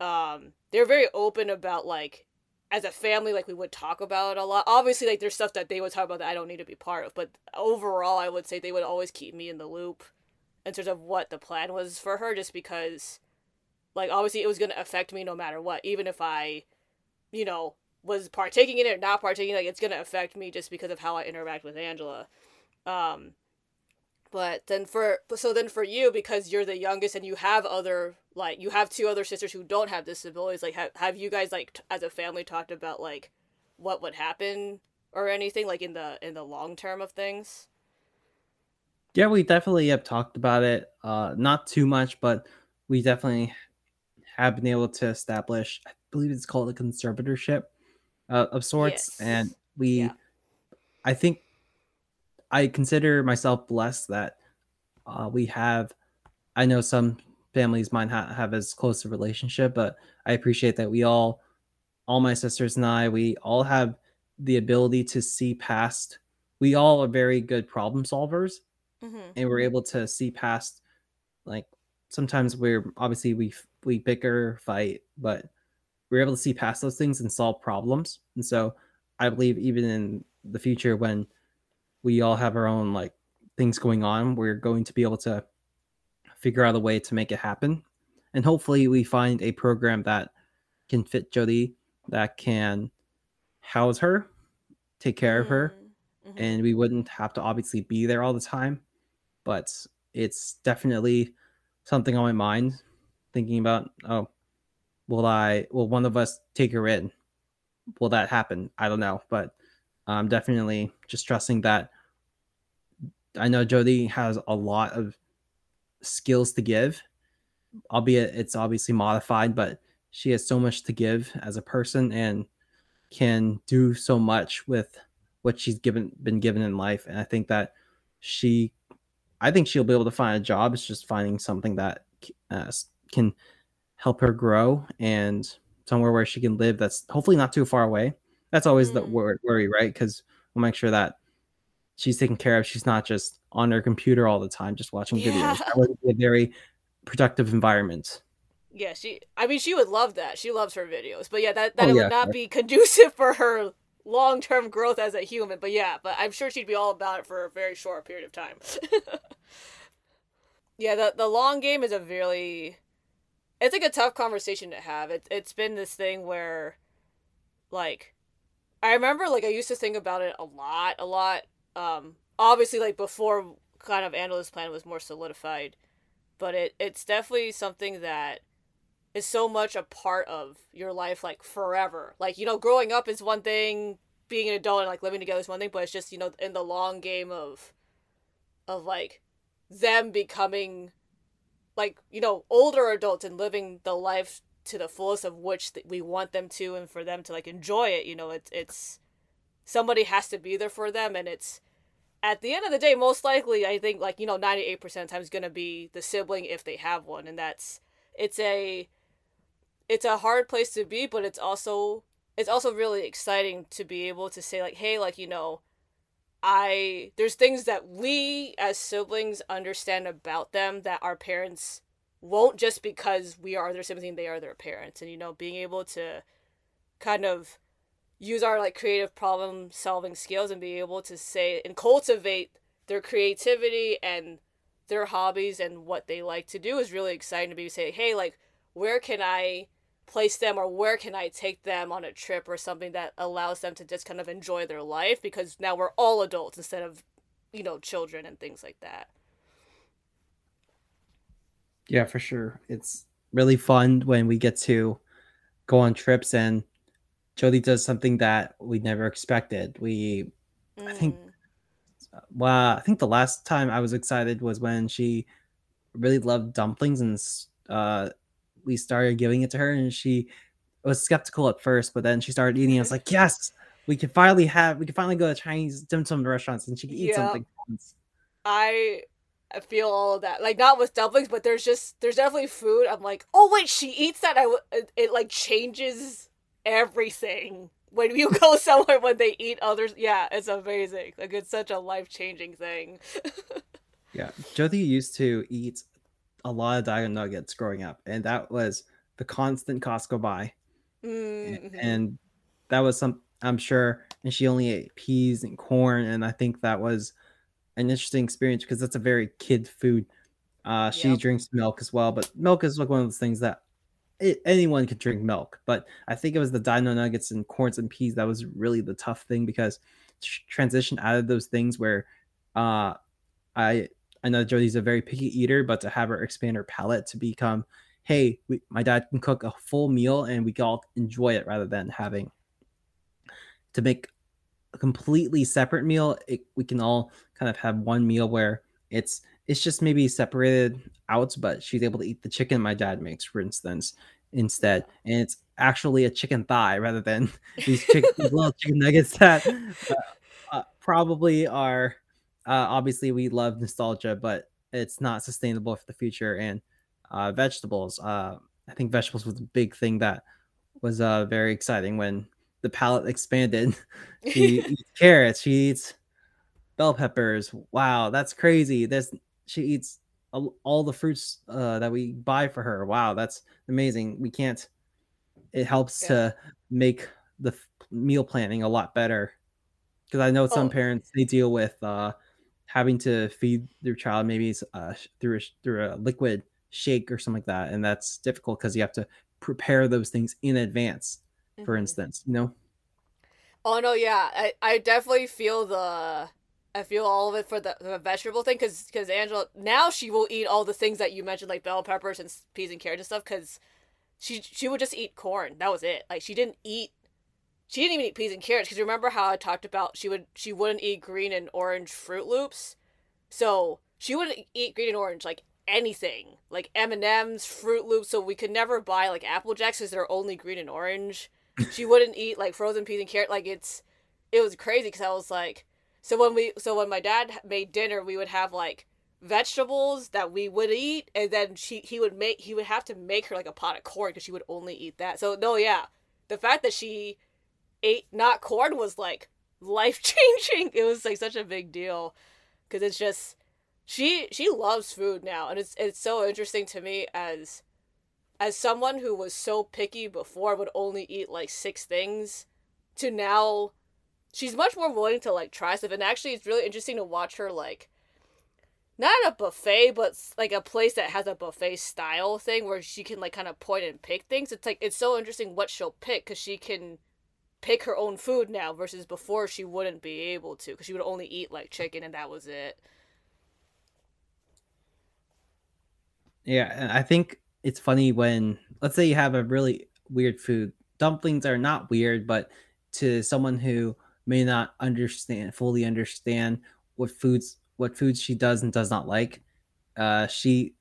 um they were very open about like as a family like we would talk about it a lot. Obviously like there's stuff that they would talk about that i don't need to be part of but overall i would say they would always keep me in the loop in terms of what the plan was for her just because like obviously it was going to affect me no matter what. Even if i you know was partaking in it or not partaking like it's going to affect me just because of how i interact with angela. Um but then for so then for you because you're the youngest and you have other like you have two other sisters who don't have disabilities like have, have you guys like t- as a family talked about like what would happen or anything like in the in the long term of things Yeah, we definitely have talked about it. Uh, not too much, but we definitely have been able to establish. I believe it's called a conservatorship uh, of sorts, Yes. and we. Yeah. I think I consider myself blessed that uh, we have. I know some families might not have as close a relationship, but I appreciate that we all, all my sisters and I, we all have the ability to see past. We all are very good problem solvers, mm-hmm. and we're able to see past like sometimes we're obviously we we bicker fight but we're able to see past those things and solve problems and so i believe even in the future when we all have our own like things going on we're going to be able to figure out a way to make it happen. And hopefully we find a program that can fit jody that can house her take care of her Mm-hmm. and we wouldn't have to obviously be there all the time. But it's definitely something on my mind thinking about oh will i will one of us take her in? Will that happen? I don't know. But i'm definitely just trusting that i know jody has a lot of skills to give, albeit it's obviously modified, but she has so much to give as a person and can do so much with what she's given been given in life. And I think that she, I think she'll be able to find a job. It's just finding something that uh, can help her grow and somewhere where she can live that's hopefully not too far away. That's always mm. the worry, right? Because we'll make sure that she's taken care of. She's not just on her computer all the time, just watching yeah. videos. That would be a very productive environment. Yeah, she. I mean, she would love that. She loves her videos, but yeah, that that oh, would not be conducive for her long term growth as a human. But yeah, but I'm sure she'd be all about it for a very short period of time. *laughs* yeah, the the long game is a really, it's like a tough conversation to have. It it's been this thing where, like, I remember like I used to think about it a lot, a lot. Um, obviously like before, kind of Angela's plan was more solidified, but it it's definitely something that is so much a part of your life like forever. Like, you know, growing up is one thing, being an adult and like living together is one thing, but it's just, you know, in the long game of of like them becoming like, you know, older adults and living the life to the fullest of which we want them to and for them to like enjoy it, you know, it's it's somebody has to be there for them and it's at the end of the day most likely I think like, you know, 98% of the time is going to be the sibling if they have one and that's it's a it's a hard place to be, but it's also it's also really exciting to be able to say like, hey, like you know, I there's things that we as siblings understand about them that our parents won't just because we are their siblings they are their parents, and you know, being able to kind of use our like creative problem solving skills and be able to say and cultivate their creativity and their hobbies and what they like to do is really exciting to be say hey like where can i place them or where can I take them on a trip or something that allows them to just kind of enjoy their life because now we're all adults instead of, you know, children and things like that. Yeah, for sure. It's really fun when we get to go on trips and Jody does something that we never expected. We, mm. I think, mm. well, I think the last time I was excited was when she really loved dumplings and uh, we started giving it to her, and she was skeptical at first, but then she started eating. I was like, yes, we can finally have, we can finally go to Chinese dim sum restaurants, and she can eat yeah. something. I feel all of that, like not with dumplings, but there's just there's definitely food. I'm like, oh wait, she eats that. I it, it like changes everything when you go *laughs* somewhere when they eat others. Yeah, it's amazing. Like it's such a life changing thing. *laughs* yeah, Jody used to eat a lot of Dino Nuggets growing up, and that was the constant Costco buy. Mm-hmm. And that was some, I'm sure, and she only ate peas and corn, and I think that was an interesting experience because that's a very kid food. Uh, she yep. drinks milk as well, but milk is like one of those things that it, anyone can drink milk. But I think it was the Dino Nuggets and corns and peas that was really the tough thing because transition out of those things where uh, I I know Jody's a very picky eater, but to have her expand her palate to become, hey, we, my dad can cook a full meal and we can all enjoy it rather than having to make a completely separate meal. It, we can all kind of have one meal where it's it's just maybe separated out, but she's able to eat the chicken my dad makes, for instance, instead, and it's actually a chicken thigh rather than *laughs* these, chicken, these little chicken nuggets that uh, uh, probably are uh, obviously we love nostalgia, but it's not sustainable for the future. And uh, vegetables, uh, I think vegetables was a big thing that was uh, very exciting when the palate expanded. *laughs* she *laughs* eats carrots, she eats bell peppers. Wow, that's crazy. This she eats all the fruits uh, that we buy for her. Wow, that's amazing. We can't. It helps yeah. to make the meal planning a lot better because I know some oh. parents they deal with uh, having to feed their child maybe uh, through a, through a liquid shake or something like that, and that's difficult because you have to prepare those things in advance. Mm-hmm. For instance, you know. Oh no, yeah, I I definitely feel the. I feel all of it for the, the vegetable thing because because Angela now she will eat all the things that you mentioned like bell peppers and peas and carrots and stuff because she she would just eat corn that was it like she didn't eat she didn't even eat peas and carrots because remember how I talked about she would she wouldn't eat green and orange Froot Loops, so she wouldn't eat green and orange like anything like M and M's, Froot Loops. So we could never buy like Apple Jacks because they're only green and orange. she wouldn't eat like frozen peas and carrot. Like it's it was crazy because I was like, so when we so when my dad made dinner, we would have like vegetables that we would eat, and then she he would make he would have to make her like a pot of corn because she would only eat that. So no, yeah, the fact that she ate not corn was like life changing. *laughs* It was like such a big deal because it's just she she loves food now, and it's it's so interesting to me as as someone who was so picky before would only eat like six things to now she's much more willing to like try stuff and actually it's really interesting to watch her like not a buffet but like a place that has a buffet style thing where she can like kind of point and pick things. It's like it's so interesting what she'll pick because she can pick her own food now versus before she wouldn't be able to because she would only eat like chicken and that was it. Yeah i think it's funny when let's say you have a really weird food. Dumplings are not weird but to someone who may not understand fully understand what foods what foods she does and does not like. Uh, she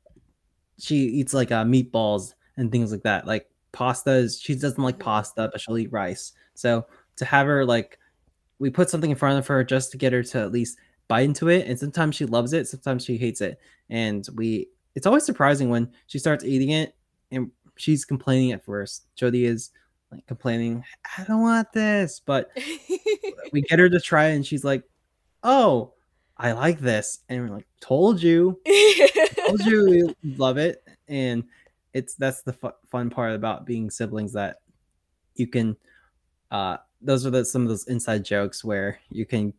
she eats like uh, meatballs and things like that. Like pastas, she doesn't like mm-hmm. pasta, but she'll eat rice. So to have her like, we put something in front of her just to get her to at least bite into it. And sometimes she loves it, sometimes she hates it. And we, it's always surprising when she starts eating it and she's complaining at first. Jody is like complaining, I don't want this, but *laughs* we get her to try it and she's like, oh, I like this. And we're like, told you, told you we *laughs* love it. And it's that's the fu- fun part about being siblings that you can, uh, those are the, some of those inside jokes where you can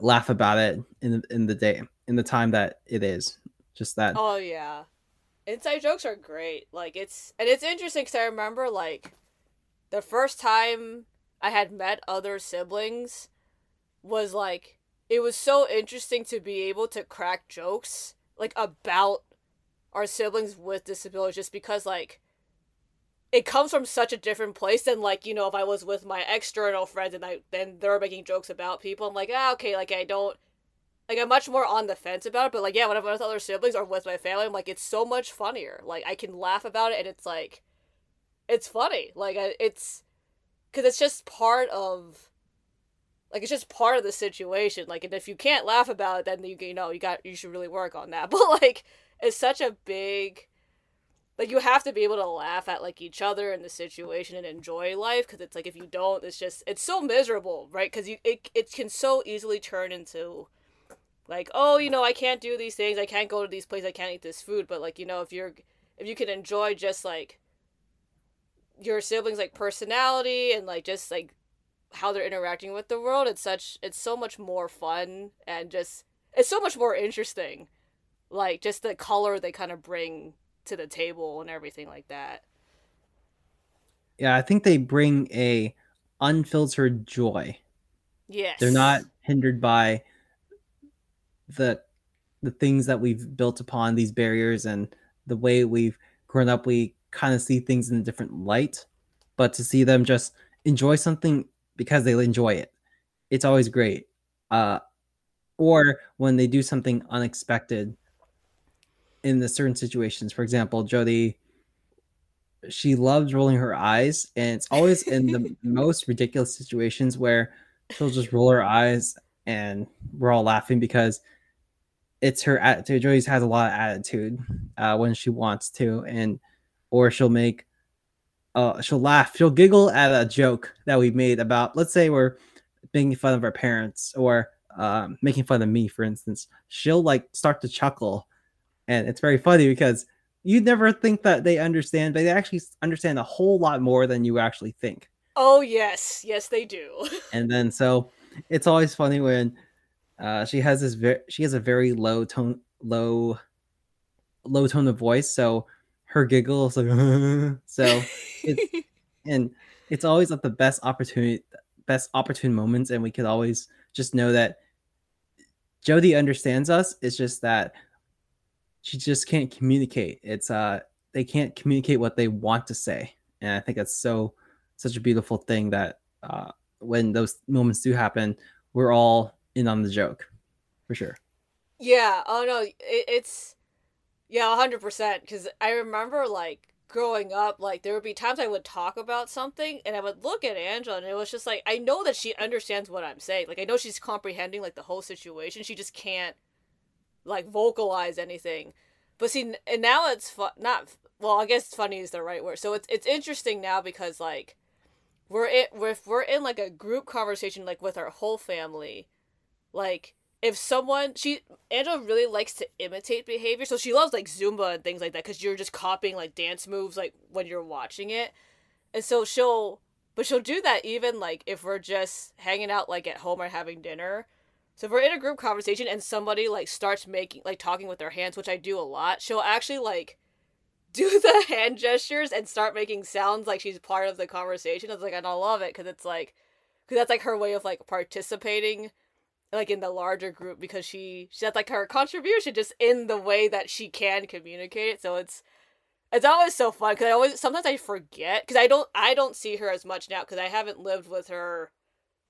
laugh about it in in the day in the time that it is just that oh yeah inside jokes are great like it's and it's interesting because i remember like the first time i had met other siblings was like it was so interesting to be able to crack jokes like about our siblings with disabilities just because like it comes from such a different place than like you know if i was with my external friends and i then they're making jokes about people. I'm like ah okay like i don't like i'm much more on the fence about it but like yeah when i'm with other siblings or with my family i'm like it's so much funnier. Like i can laugh about it and it's like it's funny like it's because it's just part of like it's just part of the situation like and if you can't laugh about it then you you know you got you should really work on that *laughs* but like it's such a big like you have to be able to laugh at like each other and the situation and enjoy life because it's like if you don't it's just it's so miserable right? Because you it, it can so easily turn into like oh you know i can't do these things i can't go to these places i can't eat this food but like you know if you're if you can enjoy just like your siblings like personality and like just like how they're interacting with the world it's such it's so much more fun and just it's so much more interesting. Like just the color they kind of bring to the table and everything like that. Yeah i think they bring a unfiltered joy. Yes. They're not hindered by the the things that we've built upon these barriers and the way we've grown up we kind of see things in a different light but to see them just enjoy something because they enjoy it. It's always great. Uh, or when they do something unexpected in the certain situations. For example, Jody, she loves rolling her eyes, and it's always in the *laughs* most ridiculous situations where she'll just roll her eyes, and we're all laughing because it's her attitude. Jody has a lot of attitude uh, when she wants to, and or she'll make uh, she'll laugh, she'll giggle at a joke that we made about, let's say we're making fun of our parents or um, making fun of me, for instance. She'll like start to chuckle, and it's very funny because you'd never think that they understand, but they actually understand a whole lot more than you actually think. Oh yes, yes they do. *laughs* and then so it's always funny when uh, she has this very she has a very low tone low low tone of voice, so her giggle is like *laughs* so it's, *laughs* and it's always at the best opportunity best opportune moments and we could always just know that Jody understands us. It's just that she just can't communicate. It's uh they can't communicate what they want to say. And i think that's so such a beautiful thing that uh when those moments do happen we're all in on the joke for sure. Yeah. Oh no. It, it's Yeah, hundred percent. Because I remember like growing up, like there would be times I would talk about something and I would look at Angela and it was just like I know that she understands what I'm saying. Like I know she's comprehending like the whole situation. She just can't like vocalize anything. But see, and now it's fun. Not well. I guess funny is the right word. So it's it's interesting now because like we're in, if we're in like a group conversation like with our whole family, like if someone she Angela really likes to imitate behavior, so she loves like Zumba and things like that because you're just copying like dance moves like when you're watching it, and so she'll but she'll do that even like if we're just hanging out like at home or having dinner. So if we're in a group conversation and somebody like starts making like talking with their hands, which I do a lot, she'll actually like *laughs* do the hand gestures and start making sounds like she's part of the conversation. It's like and I love it because it's like because that's like her way of like participating like in the larger group because she she has like her contribution just in the way that she can communicate. So it's it's always so fun because I always sometimes I forget because I don't I don't see her as much now because I haven't lived with her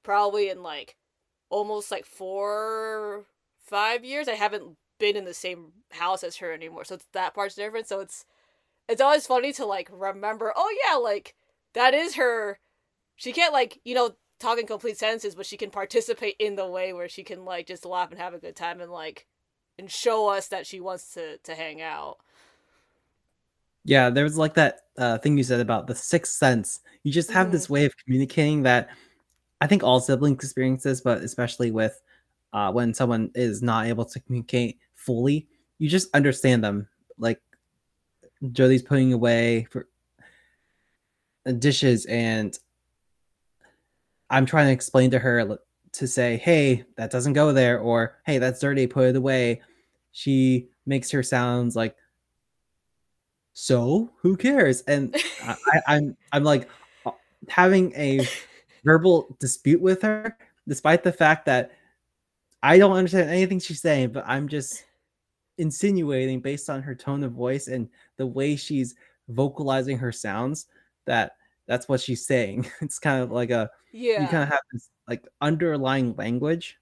probably in like almost like four five years. I haven't been in the same house as her anymore, so it's that part's different. So it's it's always funny to like remember. Oh yeah, like that is her. She can't like you know talk in complete sentences, but she can participate in the way where she can like just laugh and have a good time and like and show us that she wants to to hang out. Yeah, there was like that uh, thing you said about the sixth sense. You just have mm-hmm. this way of communicating that I think all siblings experience this, but especially with uh, when someone is not able to communicate fully, you just understand them. Like Jody's putting away for dishes and I'm trying to explain to her to say, "Hey, that doesn't go there," or "Hey, that's dirty. Put it away." She makes her sounds like, "So who cares?" And I, *laughs* I'm I'm like uh, having a verbal dispute with her, despite the fact that I don't understand anything she's saying, but I'm just insinuating based on her tone of voice and the way she's vocalizing her sounds that that's what she's saying. *laughs* It's kind of like a yeah. You kind of have this like underlying language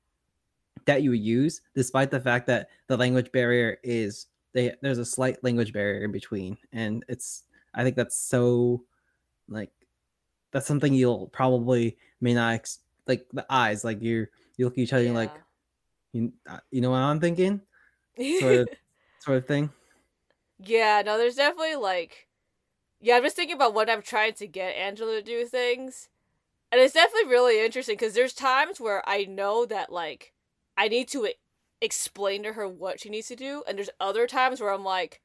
that you use, despite the fact that the language barrier is they there's a slight language barrier in between, and it's I think that's so like that's something you'll probably may not ex- like the eyes like you you look at each other yeah. like you uh, you know what I'm thinking *laughs* sort of sort of thing. Yeah, no, there's definitely like yeah, I'm just thinking about what I'm trying to get Angela to do things. And it's definitely really interesting because there's times where I know that, like, I need to explain to her what she needs to do. And there's other times where I'm like,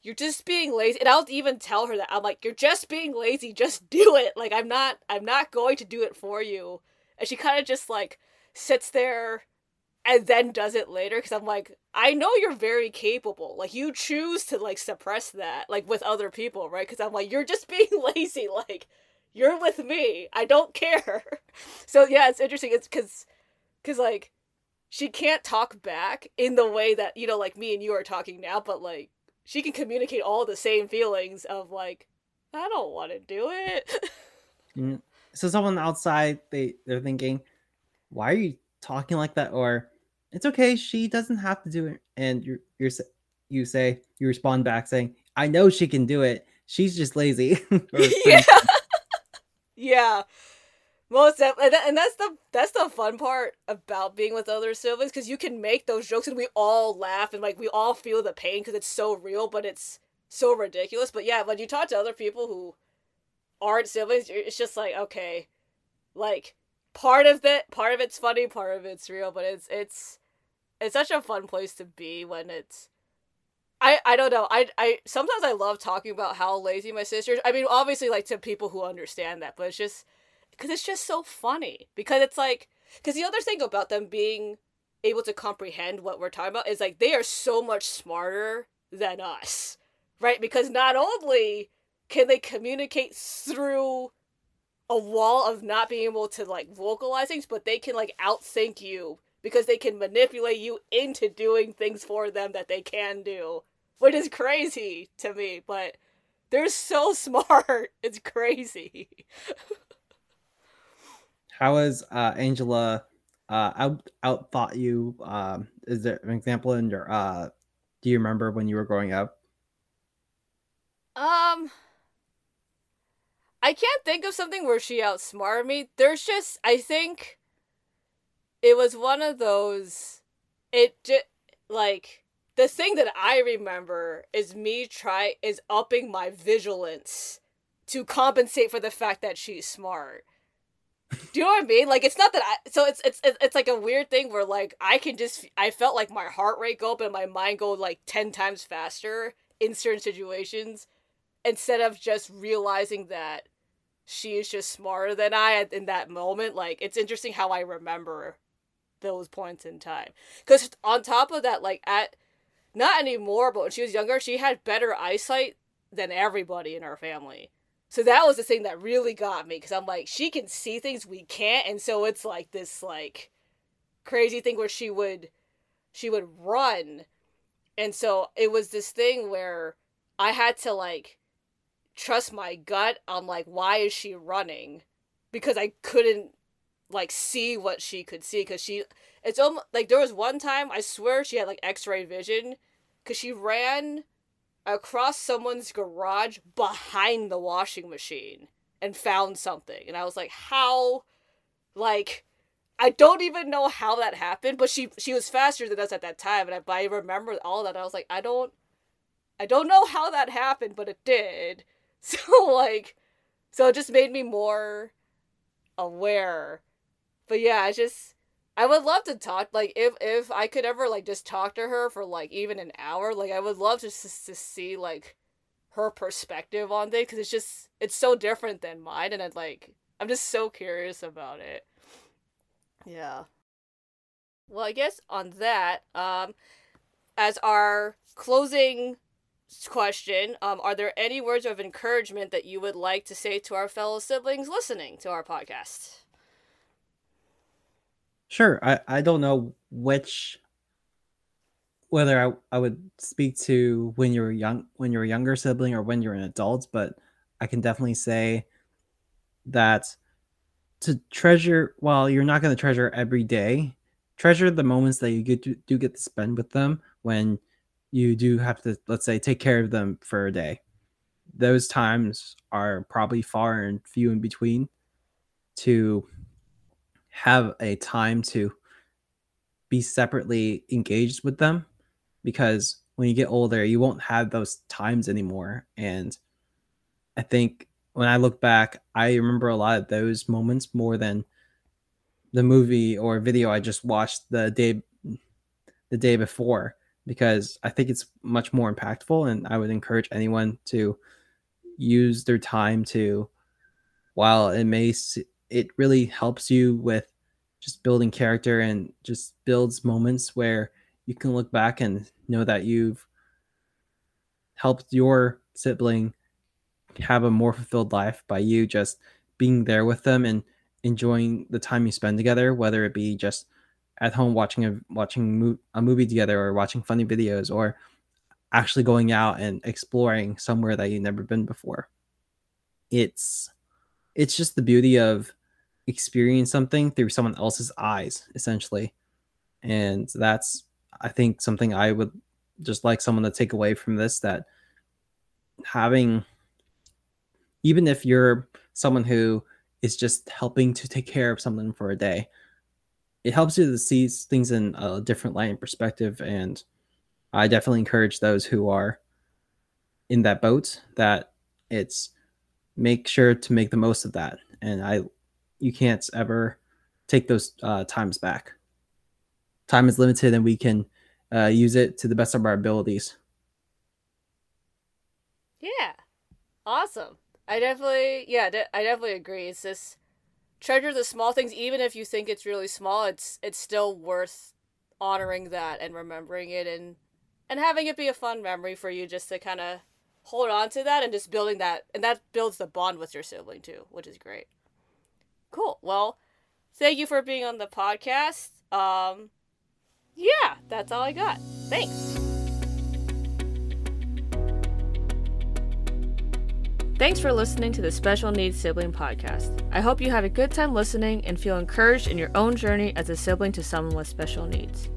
you're just being lazy. And I'll even tell her that. I'm like, you're just being lazy. Just *laughs* do it. Like, I'm not, I'm not going to do it for you. And she kind of just, like, sits there and then does it later because I'm like, I know you're very capable. Like you choose to like suppress that like with other people, right? Because I'm like, you're just *laughs* being lazy. Like you're with me. I don't care. *laughs* So yeah, it's interesting. It's because because like she can't talk back in the way that you know like me and you are talking now, but like she can communicate all the same feelings of like I don't want to do it. *laughs* mm. So someone outside they they're thinking, why are you talking like that? Or it's okay. She doesn't have to do it. And you're, you're, you say, you respond back saying, I know she can do it. She's just lazy. *laughs* *laughs* yeah. yeah. Most definitely. And that's the that's the fun part about being with other siblings because you can make those jokes and we all laugh and like we all feel the pain because it's so real, but it's so ridiculous. But yeah, when you talk to other people who aren't siblings, it's just like okay, like part of it, part of it's funny, part of it's real, but it's it's it's such a fun place to be when it's I, I don't know. I, I sometimes I love talking about how lazy my sisters. I mean, obviously, like to people who understand that, but it's just because it's just so funny. Because it's like, because the other thing about them being able to comprehend what we're talking about is like they are so much smarter than us, right? Because not only can they communicate through a wall of not being able to like vocalize things, but they can like outthink you because they can manipulate you into doing things for them that they can do, which is crazy to me, but they're so *laughs* smart. It's crazy. *laughs* How has uh, Angela uh, out outthought you? Um, is there an example in your uh, do you remember when you were growing up? Um, I can't think of something where she outsmarted me. There's just, I think it was one of those, it just, like, the thing that I remember is me try, is upping my vigilance to compensate for the fact that she's smart. Do you know what I mean? Like it's not that I so it's it's it's like a weird thing where like I can just I felt like my heart rate go up and my mind go like 10 times faster in certain situations instead of just realizing that she is just smarter than I in that moment. Like it's interesting how I remember those points in time. Cuz on top of that like at not anymore, but when she was younger, she had better eyesight than everybody in her family. So that was the thing that really got me because I'm like, she can see things we can't, and so it's like this like crazy thing where she would she would run, and so it was this thing where I had to like trust my gut on like why is she running because I couldn't like see what she could see because she it's almost like there was one time I swear she had like X-ray vision because she ran across someone's garage behind the washing machine and found something. And I was like, how like I don't even know how that happened, but she she was faster than us at that time and I, I remember all that. I was like, I don't I don't know how that happened, but it did. *laughs* So like so it just made me more aware. But yeah, I just I would love to talk like if if I could ever like just talk to her for like even an hour, like I would love to just to see like her perspective on things because it's just it's so different than mine, and I'd like I'm just so curious about it. Yeah. Well, I guess on that, um, as our closing question, um, are there any words of encouragement that you would like to say to our fellow siblings listening to our podcast? Sure. I, I don't know which whether I, I would speak to when you're young when you're a younger sibling or when you're an adult, but I can definitely say that to treasure while you're not going to treasure every day, treasure the moments that you get to, do get to spend with them when you do have to let's say take care of them for a day. Those times are probably far and few in between to have a time to be separately engaged with them because when you get older you won't have those times anymore. And i think when i look back i remember a lot of those moments more than the movie or video i just watched the day the day before because i think it's much more impactful. And i would encourage anyone to use their time to while it may it really helps you with just building character and just builds moments where you can look back and know that you've helped your sibling have a more fulfilled life by you just being there with them and enjoying the time you spend together whether it be just at home watching a watching a movie together or watching funny videos or actually going out and exploring somewhere that you've never been before. It's it's just the beauty of experience something through someone else's eyes essentially. And that's i think something i would just like someone to take away from this that having even if you're someone who is just helping to take care of something for a day it helps you to see things in a different light and perspective. And i definitely encourage those who are in that boat that it's make sure to make the most of that. And i you can't ever take those uh, times back. Time is limited, and we can uh, use it to the best of our abilities. Yeah, awesome. I definitely, yeah, de- I definitely agree. It's this treasure the small things, even if you think it's really small. It's it's still worth honoring that and remembering it, and and having it be a fun memory for you, just to kind of hold on to that and just building that, and that builds the bond with your sibling too, which is great. Cool. Well, thank you for being on the podcast. Um, yeah, that's all I got. Thanks. Thanks for listening to the Special Needs Sibling Podcast. I hope you had a good time listening and feel encouraged in your own journey as a sibling to someone with special needs.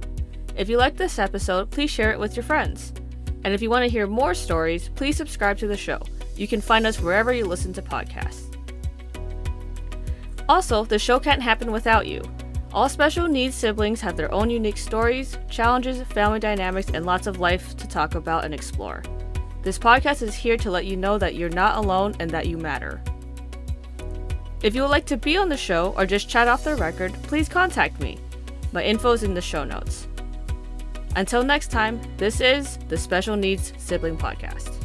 If you like this episode, please share it with your friends. And if you want to hear more stories, please subscribe to the show. You can find us wherever you listen to podcasts. Also, the show can't happen without you. All special needs siblings have their own unique stories, challenges, family dynamics, and lots of life to talk about and explore. This podcast is here to let you know that you're not alone and that you matter. If you would like to be on the show or just chat off the record, please contact me. My info is in the show notes. Until next time, this is the Special Needs Sibling Podcast.